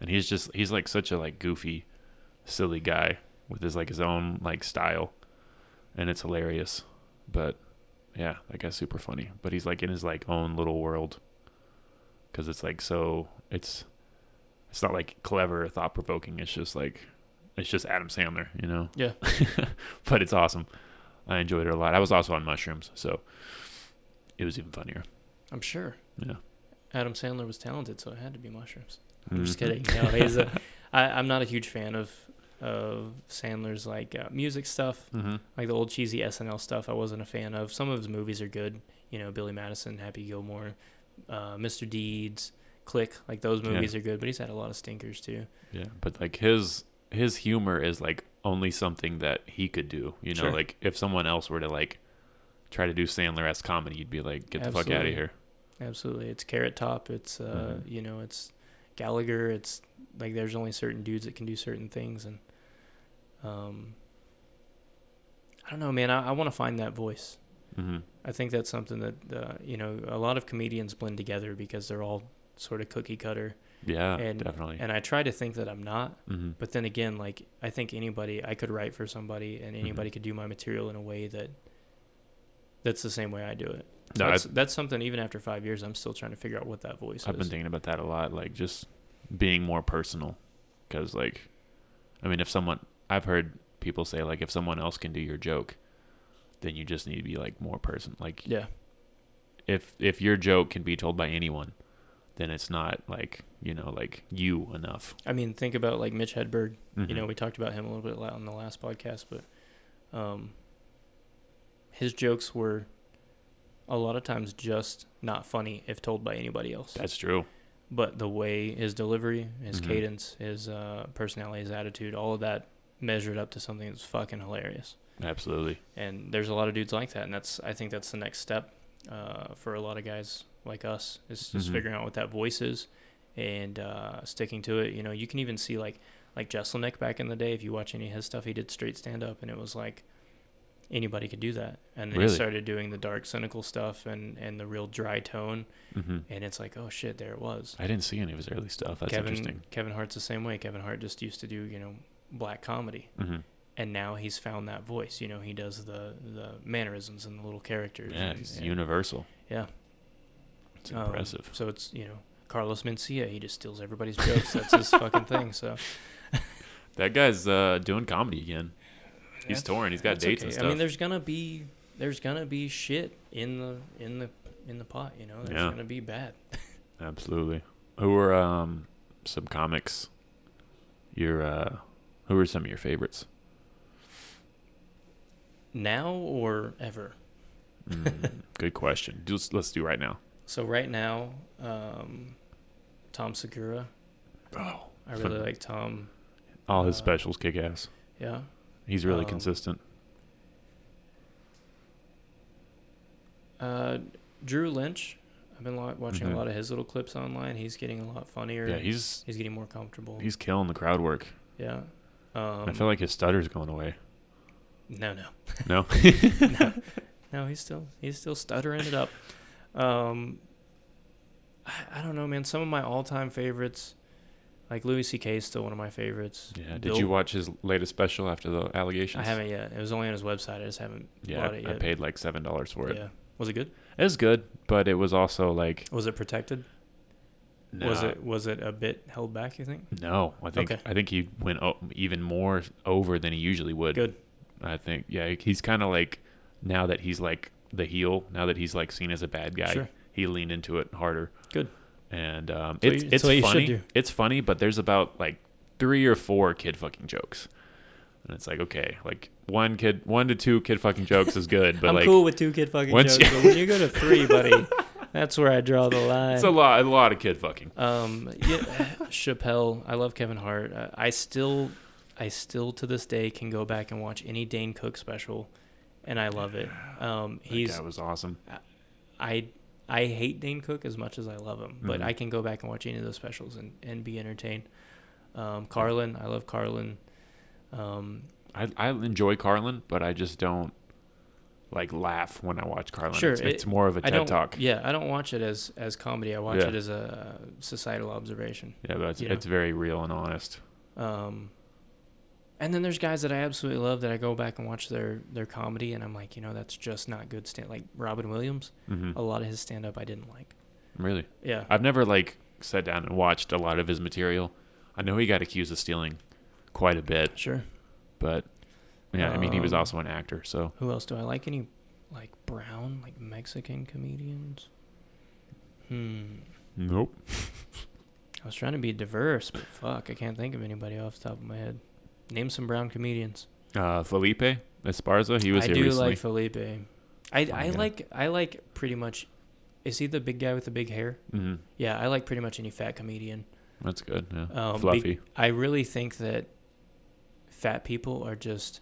and he's just he's like such a like goofy, silly guy with his like his own like style, and it's hilarious. But yeah, that guy's super funny. But he's like in his like own little world because it's like so it's it's not like clever or thought provoking. It's just like it's just Adam Sandler, you know. Yeah. but it's awesome. I enjoyed it a lot. I was also on mushrooms, so it was even funnier. i'm sure Yeah. Adam Sandler was talented, so it had to be mushrooms. I'm just Mhm. kidding. No, he's a. I, I'm not a huge fan of of Sandler's like uh, music stuff, Mhm. like the old cheesy SNL stuff. I wasn't a fan of. Some of his movies are good. You know, Billy Madison, Happy Gilmore, uh, Mr. Deeds, Click. Like those Yeah. movies are good, but he's had a lot of stinkers too. Yeah, but like his his humor is like only something that he could do. You know, Sure. like if someone else were to like try to do Sandler as comedy, you'd be like, get the fuck out of here. Absolutely, it's Carrot Top. It's uh, Mhm. you know, it's Gallagher. It's like there's only certain dudes that can do certain things, and um, I don't know, man. I, I want to find that voice. hmm I think that's something that uh, you know a lot of comedians blend together because they're all sort of cookie cutter, Yeah, and definitely. and I try to think that I'm not, hmm but then again, like I think anybody I could write for somebody and Mm-hmm. anybody could do my material in a way that that's the same way I do it. So No, I- that's, that's something even after five years, I'm still trying to figure out what that voice I've is. been thinking about that a lot, like just being more personal. Because, like, I mean, if someone, I've heard people say, like, if someone else can do your joke, then you just need to be, like, more person. Like, yeah, if if your joke can be told by anyone, then it's not, like, you know, like you enough. I mean, think about like Mitch Hedberg. You Mhm. know, we talked about him a little bit on the last podcast, but um, his jokes were a lot of times just not funny if told by anybody else. That's true. but the way his delivery, his Mhm. cadence, his uh, personality, his attitude, all of that measured up to something that's fucking hilarious. Absolutely. And there's a lot of dudes like that, and that's I think that's the next step uh, for a lot of guys like us is just Mhm. figuring out what that voice is and uh, sticking to it. You know, you can even see like like Jeselnik back in the day. If you watch any of his stuff, he did straight stand up, and it was like anybody could do that. And then Really? he started doing the dark, cynical stuff and and the real dry tone, hmm and it's like, oh shit, there it was. I didn't see any of his early stuff. That's Kevin interesting. Kevin Hart's the same way. Kevin Hart just used to do you know black comedy, hmm and now he's found that voice. You know, he does the the mannerisms and the little characters. Yeah, and- it's and- universal. Yeah, It's um, impressive. so it's you know Carlos Mencia. He just steals everybody's jokes. That's his fucking thing. So That guy's uh, doing comedy again. He's That's- touring. He's got dates okay. and stuff. I mean, there's gonna be there's gonna be shit in the in the in the pot. You know, there's Yeah. gonna be bad. Absolutely. Who are um, some comics? Your uh, who are some of your favorites? Now or ever. Mm, good question. Just let's do right now. So right now, um, Tom Segura. Oh, I really like Tom. all his Uh, specials kick ass. Yeah. He's really Um, consistent. Uh, Drew Lynch. I've been watching Mhm. a lot of his little clips online. He's getting a lot funnier. Yeah, he's he's getting more comfortable. he's killing the crowd work. yeah. Um, I feel like his stutter's going away. no, no, No. no, no. He's still he's still stuttering it up. Um, I, I don't know, man. Some of my all-time favorites, like Louis C.K. is still one of my favorites. yeah. Did Bill- you watch his latest special after the allegations? I haven't yet. It was only on his website. I just haven't Yeah, bought it I, I paid like seven dollars for it. Yeah. Was it good? It was good, but it was also like Was it protected? Was it was it a bit held back? You think? No, I think Okay. I think he went o- even more over than he usually would. Good. I think yeah, he's kind of like now that he's like the heel, now that he's like seen as a bad guy, Sure. he leaned into it harder. Good. And um, what it's you- it's that's what you should funny. It's funny, but there's about like three or four kid fucking jokes, and it's like okay, like one kid, one to two kid fucking jokes is good, but I'm like cool with two kid fucking jokes, you- but when you go to three, buddy, that's where I draw the line. it's a lot, a lot of kid fucking. Um, yeah, Chappelle. I love Kevin Hart. Uh, I still, I still to this day can go back and watch any Dane Cook special, and I love it. Um, he's that was awesome. I I hate Dane Cook as much as I love him, but Mhm. I can go back and watch any of those specials and, and be entertained. Um, Carlin, I love Carlin. Um, I I enjoy Carlin, but I just don't like laugh when I watch Carlin. Sure, it's, it- it's more of a I TED talk. Yeah, I don't watch it as as comedy. I watch Yeah. it as a societal observation. Yeah, but it's, it's very real and honest. Um, and then there's guys that I absolutely love that I go back and watch their their comedy, and I'm like, you know, that's just not good stand. Like Robin Williams, mm-hmm. a lot of his stand up I didn't like. Really, Yeah, I've never like sat down and watched a lot of his material. I know he got accused of stealing quite a bit, sure. but yeah, I mean he was Um, also an actor, so Who else do I like? Any like brown, like Mexican comedians? Hmm. nope. I was trying to be diverse, but fuck, I can't think of anybody off the top of my head. Name some brown comedians. Uh, Felipe Esparza, he was I here do recently. like Felipe. I I guy. like I like pretty much. Is he the big guy with the big hair? hmm Yeah, I like pretty much any fat comedian. That's good. Yeah, Um, be- fluffy. I really think that fat people are just,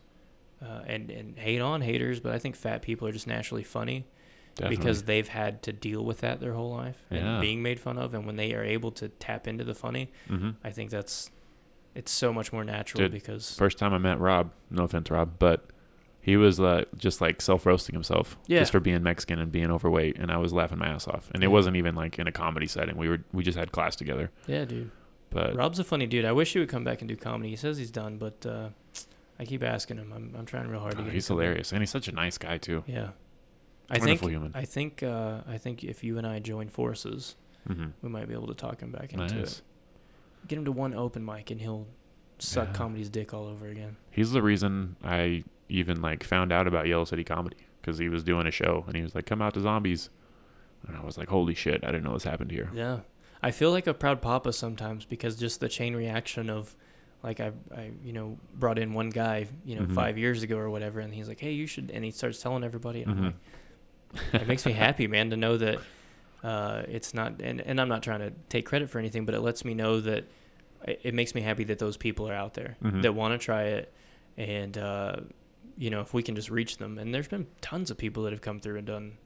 uh, and and hate on haters, but I think fat people are just naturally funny Definitely. because they've had to deal with that their whole life Yeah. and being made fun of, and when they are able to tap into the funny, hmm I think that's it's so much more natural Dude, because first time I met Rob, no offense, Rob, but he was uh, just like self roasting himself Yeah. just for being Mexican and being overweight, and I was laughing my ass off. And it wasn't even like in a comedy setting. We were we just had class together. yeah, dude. But Rob's a funny dude. I wish he would come back and do comedy. He says he's done, but uh, I keep asking him. I'm I'm trying real hard to oh, get. him he's to come back. hilarious, and he's such a nice guy too. Yeah, I Wonderful think human. I think uh, I think if you and I join forces, hmm we might be able to talk him back into Nice. it. Get him to one open mic, and he'll suck Yeah. comedy's dick all over again. He's the reason I even like found out about Yellow City Comedy because he was doing a show and he was like, "Come out to Zombies," and I was like, "Holy shit! I didn't know this happened here." Yeah, I feel like a proud papa sometimes because just the chain reaction of, like I I you know brought in one guy you know Mhm. five years ago or whatever, and he's like, hey, you should, and he starts telling everybody, and I'm like, it makes me happy, man, to know that uh, it's not, and, and I'm not trying to take credit for anything, but it lets me know that it, it makes me happy that those people are out there Mhm. that want to try it, and uh, you know, if we can just reach them, and there's been tons of people that have come through and done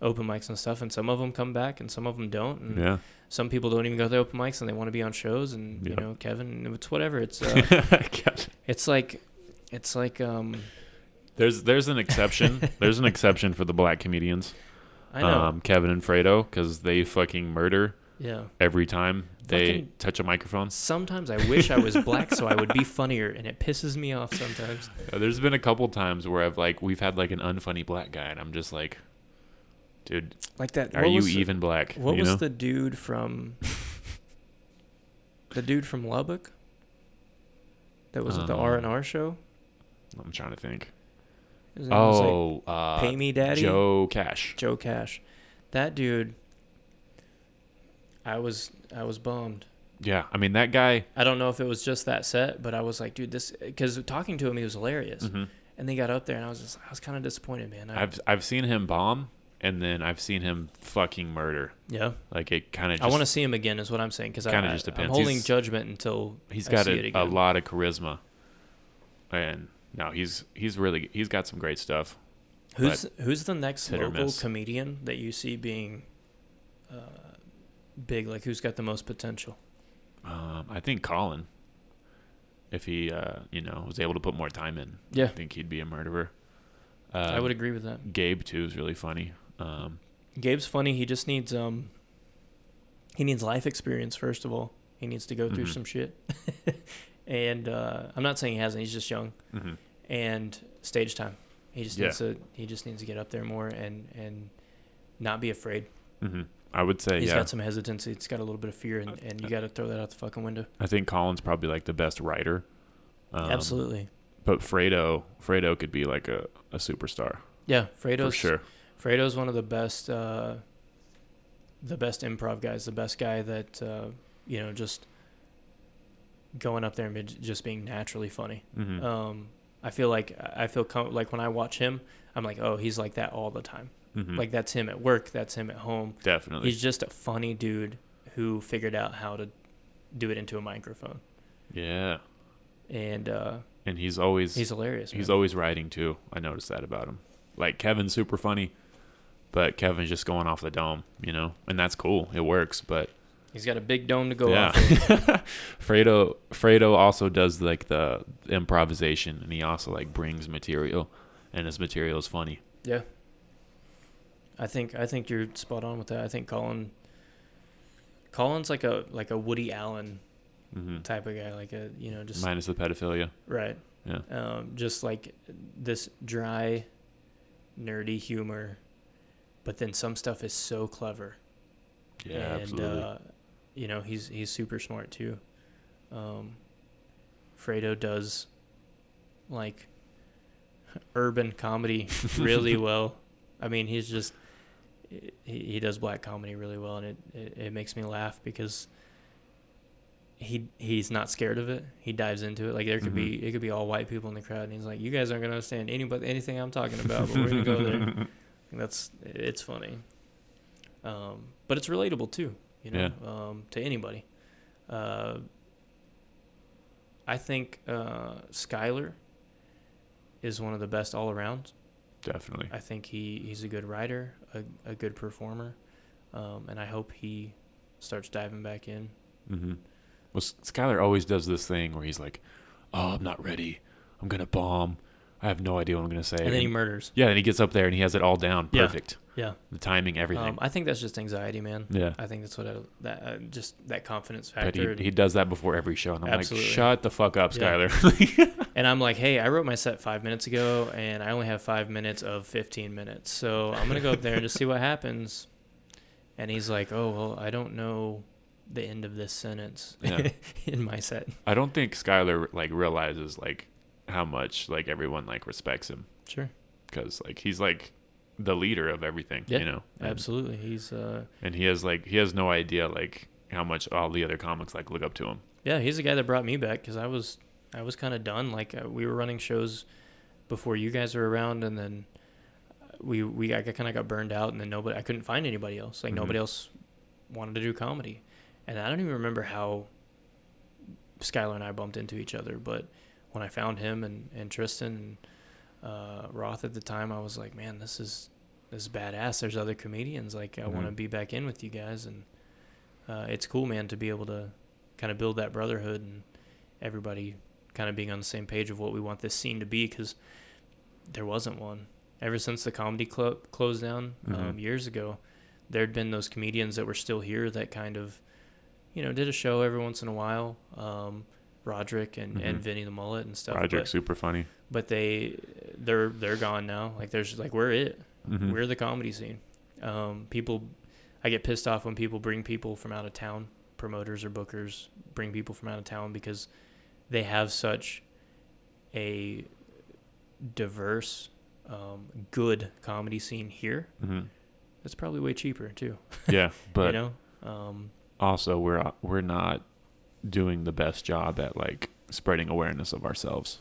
open mics and stuff, and some of them come back and some of them don't, and Yeah. some people don't even go to the open mics and they want to be on shows, and you know, Kevin, it's whatever, it's uh, it's like, it's like um, there's there's an exception. there's an exception for the black comedians, I know, um, Kevin and Fredo, because they fucking murder yeah. every time they Fucking- touch a microphone. Sometimes I wish I was black so I would be funnier, and it pisses me off sometimes. There's been a couple times where I've like we've had like an unfunny black guy, and I'm just like, dude, Like that. are you the- even black? What was know? the dude from? the dude from Lubbock. That was at the Um, R and R show. I'm trying to think. Was, like, Oh, uh, Pay Me Daddy. Joe Cash. Joe Cash. That dude. I was I was bummed. Yeah, I mean that guy. I don't know if it was just that set, but I was like, dude, this because talking to him, he was hilarious. mhm. And they got up there, and I was just I was kind of disappointed, man. I, I've I've seen him bomb, and then I've seen him fucking murder. yeah, Like it kind of. I want to see him again, is what I'm saying, because I, Kinda I just I'm depends. holding He's- judgment until He's got a, a lot of charisma, and no, he's he's really he's got some great stuff. Who's who's the next local comedian that you see being uh, big? Like who's got the most potential? Um, I think Colin, if he uh, you know was able to put more time in, Yeah. I think he'd be a murderer. Um, I would agree with that. Gabe too is really funny. Um, Gabe's funny. He just needs um. He needs life experience first of all. He needs to go through Mhm. some shit. and uh, I'm not saying he hasn't. He's just young. mhm. And stage time. He just Yeah. needs to. He just needs to get up there more and and not be afraid. hmm I would say He's yeah. got some hesitancy. It's got a little bit of fear, and, and you got to throw that out the fucking window. I think Colin's probably like the best writer. Um, Absolutely. But Fredo, Fredo could be like a, a superstar Yeah, Fredo's for sure. Fredo's one of the best, uh, the best improv guys. The best guy that uh, you know, just going up there and just being naturally funny. hmm Um, I feel like I feel com- like when I watch him, I'm like, oh, he's like that all the time. hmm Like that's him at work. That's him at home. definitely. He's just a funny dude who figured out how to do it into a microphone, yeah, and uh, and he's always he's hilarious. he's man. always writing too. I noticed that about him. Like Kevin's super funny, but Kevin's just going off the dome, you know, and that's cool. It works, but he's got a big dome to go yeah, off. Fredo Fredo also does like the improvisation, and he also like brings material, and his material is funny. Yeah. I think I think you're spot on with that. I think Colin Colin's like a like a Woody Allen hmm type of guy, like a you know just Minus the pedophilia. right, Yeah. um, just like this dry, nerdy humor, but then some stuff is so clever. Yeah, and absolutely. uh, you know he's he's super smart too. Um, Fredo does like urban comedy really well. I mean, he's just he, he does black comedy really well, and it, it, it makes me laugh because he he's not scared of it. He dives into it. Like there could be it could be all white people in the crowd, and he's like, "You guys aren't gonna understand anybody anything I'm talking about, but we're gonna go there." That's it's funny, um, but it's relatable too. You know, um, to anybody. Uh, I think uh, Skylar is one of the best all around. Definitely. I think he, he's a good writer, a, a good performer, um, and I hope he starts diving back in. Mm-hmm. Well, S- Skylar always does this thing where he's like, "Oh, I'm not ready. I'm gonna bomb. I have no idea what I'm gonna say." And then he murders. yeah, and he gets up there and he has it all down, Yeah. perfect. Yeah. The timing, everything. Um, I think that's just anxiety, man. yeah. I think that's what I, that uh, just that confidence But factor. he, he does that before every show, and I'm Absolutely. like, "Shut the fuck up, Yeah. Skylar." and I'm like, hey, I wrote my set five minutes ago, and I only have five minutes of 15 minutes, so I'm gonna go up there and just see what happens. And he's like, oh well, I don't know the end of this sentence Yeah. in my set. I don't think Skylar like realizes like how much like everyone like respects him Sure, because like he's like the leader of everything, Yeah, you know. And, absolutely. He's uh, and he has like he has no idea like how much all the other comics like look up to him. yeah, he's the guy that brought me back because I was I was kind of done. Like uh, we were running shows before you guys were around, and then we we I kind of got burned out, and then nobody I couldn't find anybody else. Like Mhm. nobody else wanted to do comedy, and I don't even remember how Skylar and I bumped into each other, but when I found him and and Tristan and uh, Roth at the time, I was like, man, this is this is badass. There's other comedians. Like I want to be back in with you guys, and uh, it's cool, man, to be able to kind of build that brotherhood and everybody kind of being on the same page of what we want this scene to be because there wasn't one ever since the comedy club closed down um, Mhm. years ago there'd been those comedians that were still here that kind of you know did a show every once in a while um, roderick and, and Mhm. vinny the mullet and stuff Roderick's but, super funny. but they they're they're gone now like there's like we're it Mhm. we're the comedy scene. Um, people, I get pissed off when people bring people from out of town, promoters or bookers bring people from out of town because they have such a diverse, um, good comedy scene here. Mhm. It's probably way cheaper too. Yeah, but you know, um, also we're we're not doing the best job at like spreading awareness of ourselves.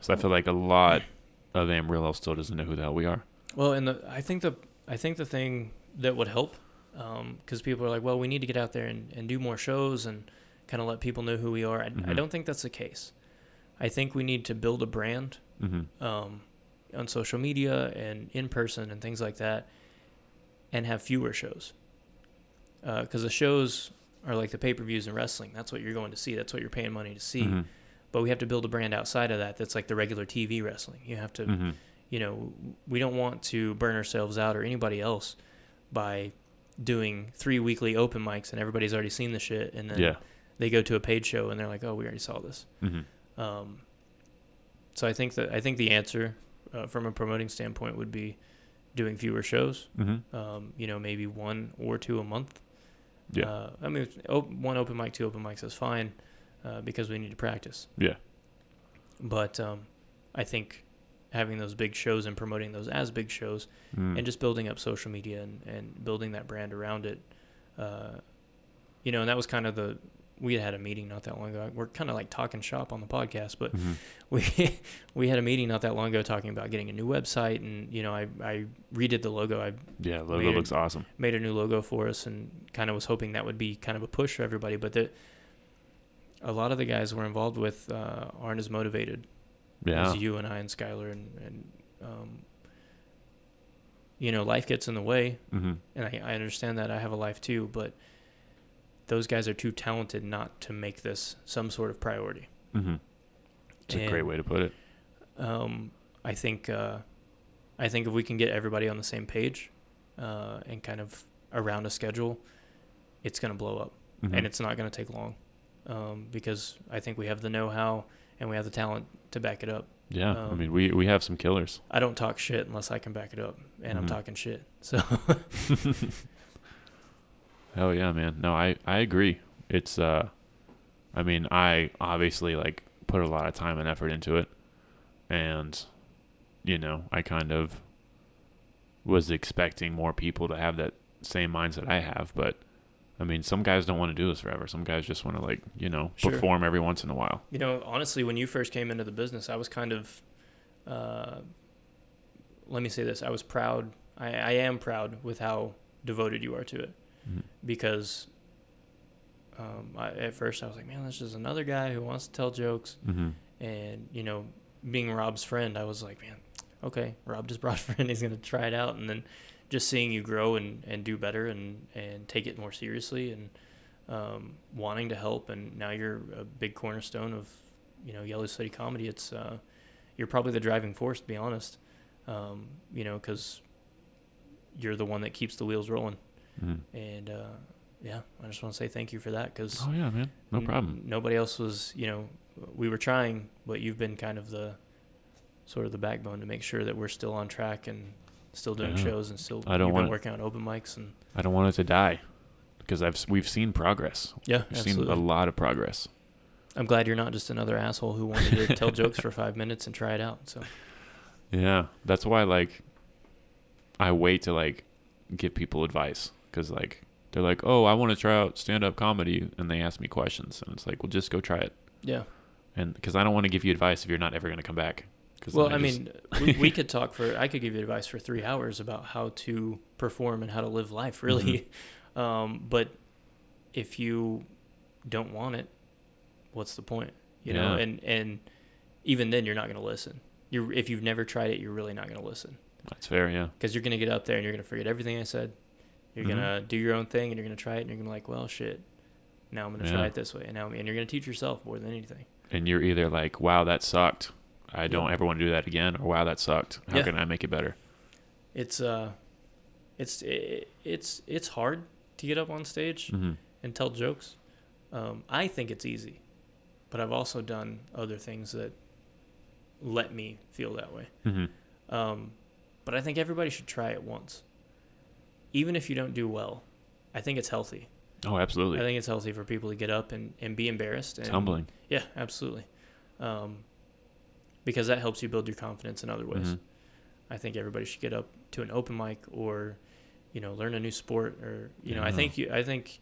So I feel like a lot of Amarillo still doesn't know who the hell we are. Well, and the I think the I think the thing that would help, because people are like, well, we need to get out there and, and do more shows and kind of let people know who we are. I, I Mhm. don't think that's the case. I think we need to build a brand Mm-hmm. um, on social media and in person and things like that, and have fewer shows. Because the shows are like the pay per views in wrestling. That's what you're going to see. That's what you're paying money to see. Mhm. But we have to build a brand outside of that. That's like the regular TV wrestling. You have to, Mhm. you know, we don't want to burn ourselves out or anybody else by doing three weekly open mics and everybody's already seen the shit and then Yeah. they go to a paid show and they're like, oh, we already saw this. Mm-hmm. Um, so I think that I think the answer uh, from a promoting standpoint would be doing fewer shows. Mm-hmm. Um, you know, maybe one or two a month. Yeah. Uh, I mean, op- one open mic, two open mics is fine uh, because we need to practice. Yeah. But um, I think having those big shows and promoting those as big shows Mm. and just building up social media and, and building that brand around it. Uh, you know, and that was kind of the we had had a meeting not that long ago. We're kind of like talking shop on the podcast, but Mhm. we we had a meeting not that long ago talking about getting a new website and you know I I redid the logo. I Yeah. Logo looks awesome. made a new logo for us and kind of was hoping that would be kind of a push for everybody, but the a lot of the guys we're involved with uh, aren't as motivated Yeah. as you and I and Skylar and and um, you know life gets in the way Mm-hmm. and I, I understand that I have a life too, but those guys are too talented not to make this some sort of priority. Mm-hmm. It's a great way to put it. Um, I think uh, I think if we can get everybody on the same page uh, and kind of around a schedule, it's going to blow up, Mhm. and it's not going to take long um, because I think we have the know-how and we have the talent to back it up. Yeah. I um, mean, we we have some killers. I don't talk shit unless I can back it up, and I'm Mhm. talking shit. So Hell yeah, man. No, I I agree. It's uh, I mean, I obviously like put a lot of time and effort into it, and you know, I kind of was expecting more people to have that same mindset I have, but I mean, some guys don't want to do this forever. Some guys just want to like, you know, Sure. perform every once in a while. You know, honestly, when you first came into the business, I was kind of, uh, let me say this: I was proud. I, I am proud with how devoted you are to it, Mhm. because um, I, at first I was like, man, this is another guy who wants to tell jokes, Mm-hmm. and you know, being Rob's friend, I was like, man, okay, Rob just brought a friend, he's gonna try it out, and then just seeing you grow and, and do better and, and take it more seriously and um, wanting to help, and now you're a big cornerstone of you know Yellow City comedy. It's uh, you're probably the driving force, to be honest. Um, you know, because you're the one that keeps the wheels rolling, Mm-hmm. and uh, yeah, I just want to say thank you for that because Oh yeah, man. No problem. nobody else was, you know, we were trying, but you've been kind of the sort of the backbone to make sure that we're still on track and still doing shows and still I don't want working on open mics and I don't want it to die because I've we've seen progress. yeah, We've absolutely. seen a lot of progress. I'm glad you're not just another asshole who wanted to tell jokes for five minutes and try it out. So Yeah, that's why like I wait to like give people advice because like they're like, oh, I want to try out stand up comedy, and they ask me questions, and it's like, well, just go try it, yeah. and because I don't want to give you advice if you're not ever gonna come back. Well, then I just- mean, we, we could talk for. I could give you advice for three hours about how to perform and how to live life, really. Um, but if you don't want it, what's the point? You know, and and even then, you're not going to listen. You if you've never tried it, you're really not going to listen that's fair, yeah. because you're going to get up there and you're going to forget everything I said. You're Mhm. gonna do your own thing and you're gonna try it and you're gonna be like, well, shit. Now I'm gonna Yeah. try it this way, and now and you're gonna teach yourself more than anything. And you're either like, wow, that sucked. I don't Yeah. ever want to do that again, or wow, that sucked. How Yeah. can I make it better? It's uh, it's it, it's it's hard to get up on stage Mm-hmm. and tell jokes. Um, I think it's easy, but I've also done other things that let me feel that way. Mm-hmm. Um, but I think everybody should try it once, even if you don't do well. I think it's healthy. Oh, absolutely. I think it's healthy for people to get up and, and be embarrassed. And, it's humbling. Yeah, absolutely. Um, because that helps you build your confidence in other ways. Mhm. I think everybody should get up to an open mic or, you know, learn a new sport or you know, I think you I think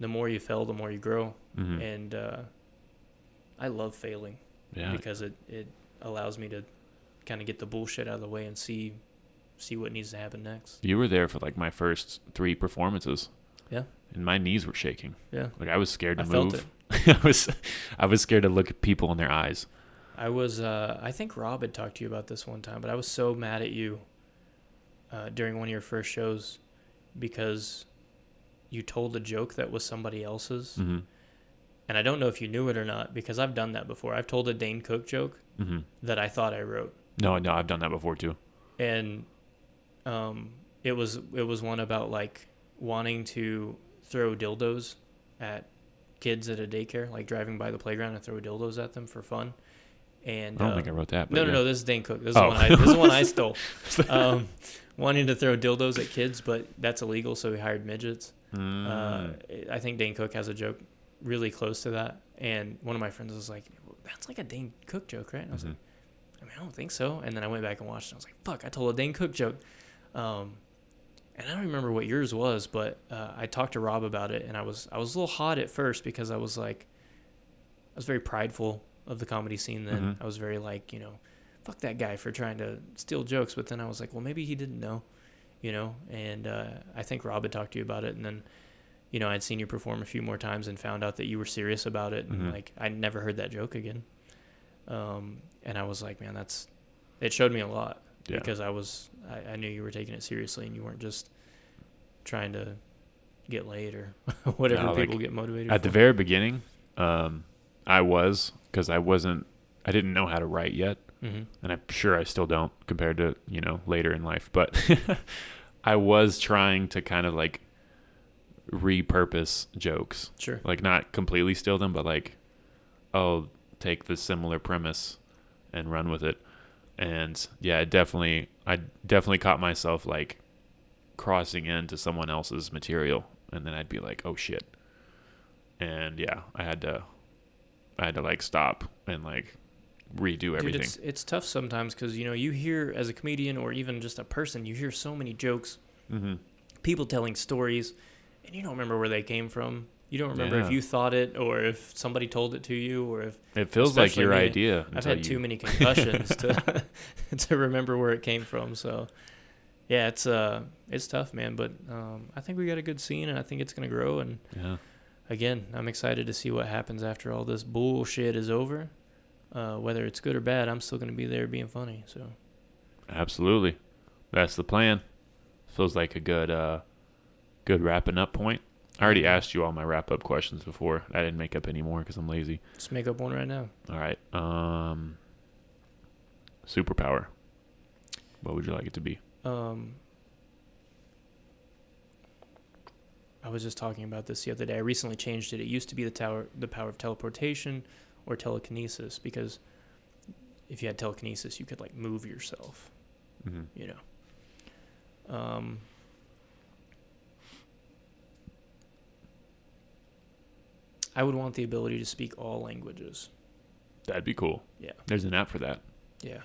the more you fail, the more you grow. Mhm. And uh, I love failing Yeah. because it, it allows me to kind of get the bullshit out of the way and see see what needs to happen next. You were there for like my first three performances. Yeah. And my knees were shaking. Yeah. Like I was scared to I felt move. I was I was scared to look at people in their eyes. I was. Uh, I think Rob had talked to you about this one time, but I was so mad at you uh, during one of your first shows because you told a joke that was somebody else's, Mm-hmm. and I don't know if you knew it or not because I've done that before. I've told a Dane Cook joke Mm-hmm. that I thought I wrote, No, no, I've done that before too. and um, it was it was one about like wanting to throw dildos at kids at a daycare, like driving by the playground and throw dildos at them for fun. And I don't uh, think I wrote that. But No, yeah. no, no. This is Dane Cook. This is Oh. one. I, this is one I stole. Um, wanting to throw dildos at kids, but that's illegal, so he hired midgets. Uh, Mm. I think Dane Cook has a joke really close to that, and one of my friends was like, "That's like a Dane Cook joke, right?" And I was Mhm. like, "I mean, I don't think so." And then I went back and watched, and I was like, "Fuck, I told a Dane Cook joke." Um, and I don't remember what yours was, but uh, I talked to Rob about it, and I was I was a little hot at first because I was like, I was very prideful of the comedy scene. Then Mhm. I was very like, you know, fuck that guy for trying to steal jokes. But then I was like, well, maybe he didn't know, you know. And uh, I think Rob had talked to you about it, and then, you know, I'd seen you perform a few more times and found out that you were serious about it, and Mhm. like I never heard that joke again. Um, and I was like, man, that's it showed me a lot Yeah. because I was I, I knew you were taking it seriously and you weren't just trying to get laid or whatever No, like, people get motivated At the very beginning, um, I was because I wasn't. I didn't know how to write yet, Mhm. and I'm sure I still don't compared to you know later in life. But I was trying to kind of like repurpose jokes, Sure. like not completely steal them, but like, oh, take the similar premise and run with it. And yeah, it definitely, I definitely caught myself like crossing into someone else's material, and then I'd be like, oh shit. And yeah, I had to, I had to like stop and like redo everything. Dude, it's it's tough sometimes because you know you hear as a comedian or even just a person, you hear so many jokes, mm-hmm. people telling stories, and you don't remember where they came from. You don't remember Yeah. if you thought it or if somebody told it to you or if It feels like your me, idea. I've had you- too many concussions to to remember where it came from. So yeah, it's uh it's tough, man. But um, I think we got a good scene, and I think it's gonna grow. And Yeah. again, I'm excited to see what happens after all this bullshit is over. Uh, whether it's good or bad, I'm still gonna be there being funny. So Absolutely. That's the plan. Feels like a good uh good wrapping up point. I already asked you all my wrap up questions before. I didn't make up any more because I'm lazy. let's make up one right now. All right. Um superpower. What would you like it to be? Um, I was just talking about this the other day. I recently changed it. It used to be the tower, the power of teleportation or telekinesis, because if you had telekinesis, you could like move yourself. Mm-hmm. You know. Um, I would want the ability to speak all languages. That'd be cool. Yeah. There's an app for that. Yeah.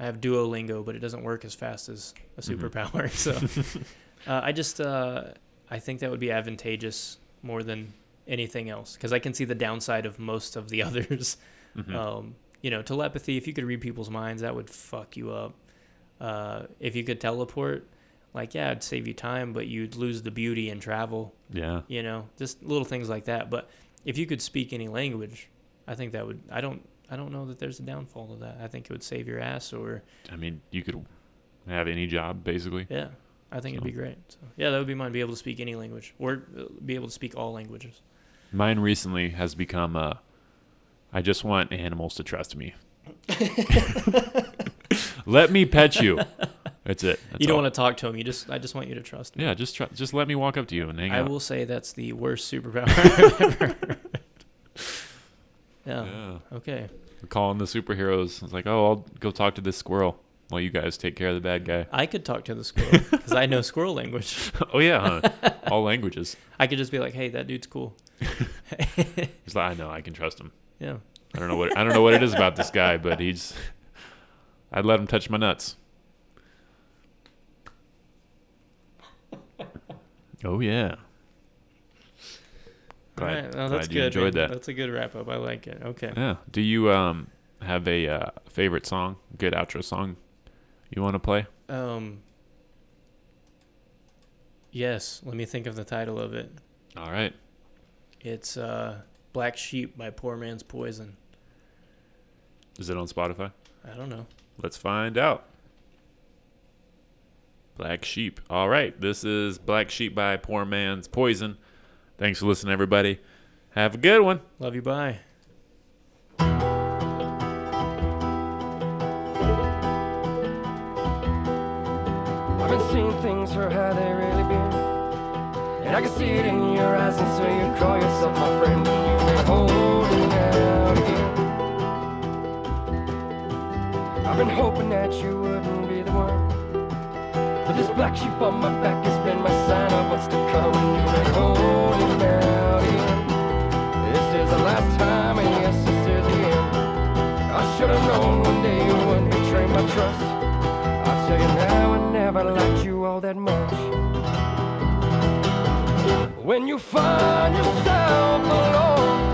I have Duolingo, but it doesn't work as fast as a Mhm. superpower. So uh, I just uh, I think that would be advantageous more than anything else because I can see the downside of most of the others. Mhm. Um, you know, telepathy. If you could read people's minds, that would fuck you up. Uh, if you could teleport, like yeah, it'd save you time, but you'd lose the beauty and travel. yeah. You know, just little things like that. But if you could speak any language, I think that would. I don't. I don't know that there's a downfall to that. I think it would save your ass, or I mean, you could have any job basically. yeah, I think it'd be great. So yeah, that would be mine. Be able to speak any language, or uh, be able to speak all languages. Mine recently has become uh I just want animals to trust me. let me pet you. That's it. That's you don't all. want to talk to him. You just. I just want you to trust me. Yeah, just try, just let me walk up to you and hang I out. will say that's the worst superpower I've ever heard. Yeah. Yeah. Okay. We're calling the superheroes. It's like, oh, I'll go talk to this squirrel while you guys take care of the bad guy. I could talk to the squirrel because I know squirrel language. oh yeah, huh? all languages. I could just be like, "Hey, that dude's cool." He's like, I know, I can trust him. Yeah. I don't know what I don't know what it is about this guy, but he's. I'd let him touch my nuts. Oh yeah. All Glad, right. Well, that's glad you good. enjoyed man. that. That's a good wrap up. I like it. Okay. Yeah. Do you um have a uh, favorite song, good outro song, you want to play? Um. Yes. Let me think of the title of it. All right. It's uh, "Black Sheep" by Poor Man's Poison. Is it on Spotify? I don't know. Let's find out. Black Sheep. All right. This is Black Sheep by Poor Man's Poison. Thanks for listening, everybody. Have a good one. Love you. Bye. I've been seeing things for how they really been. And I can see it in your eyes, and so you call yourself my friend. You've holding out again. I've been hoping that you wouldn't black sheep on my back has been my sign of what's to come. And you've been holding out again. This is the last time, and yes, this is the end. I should have known one day you wouldn't betray my trust. I'll tell you now, I never liked you all that much. When you find yourself alone,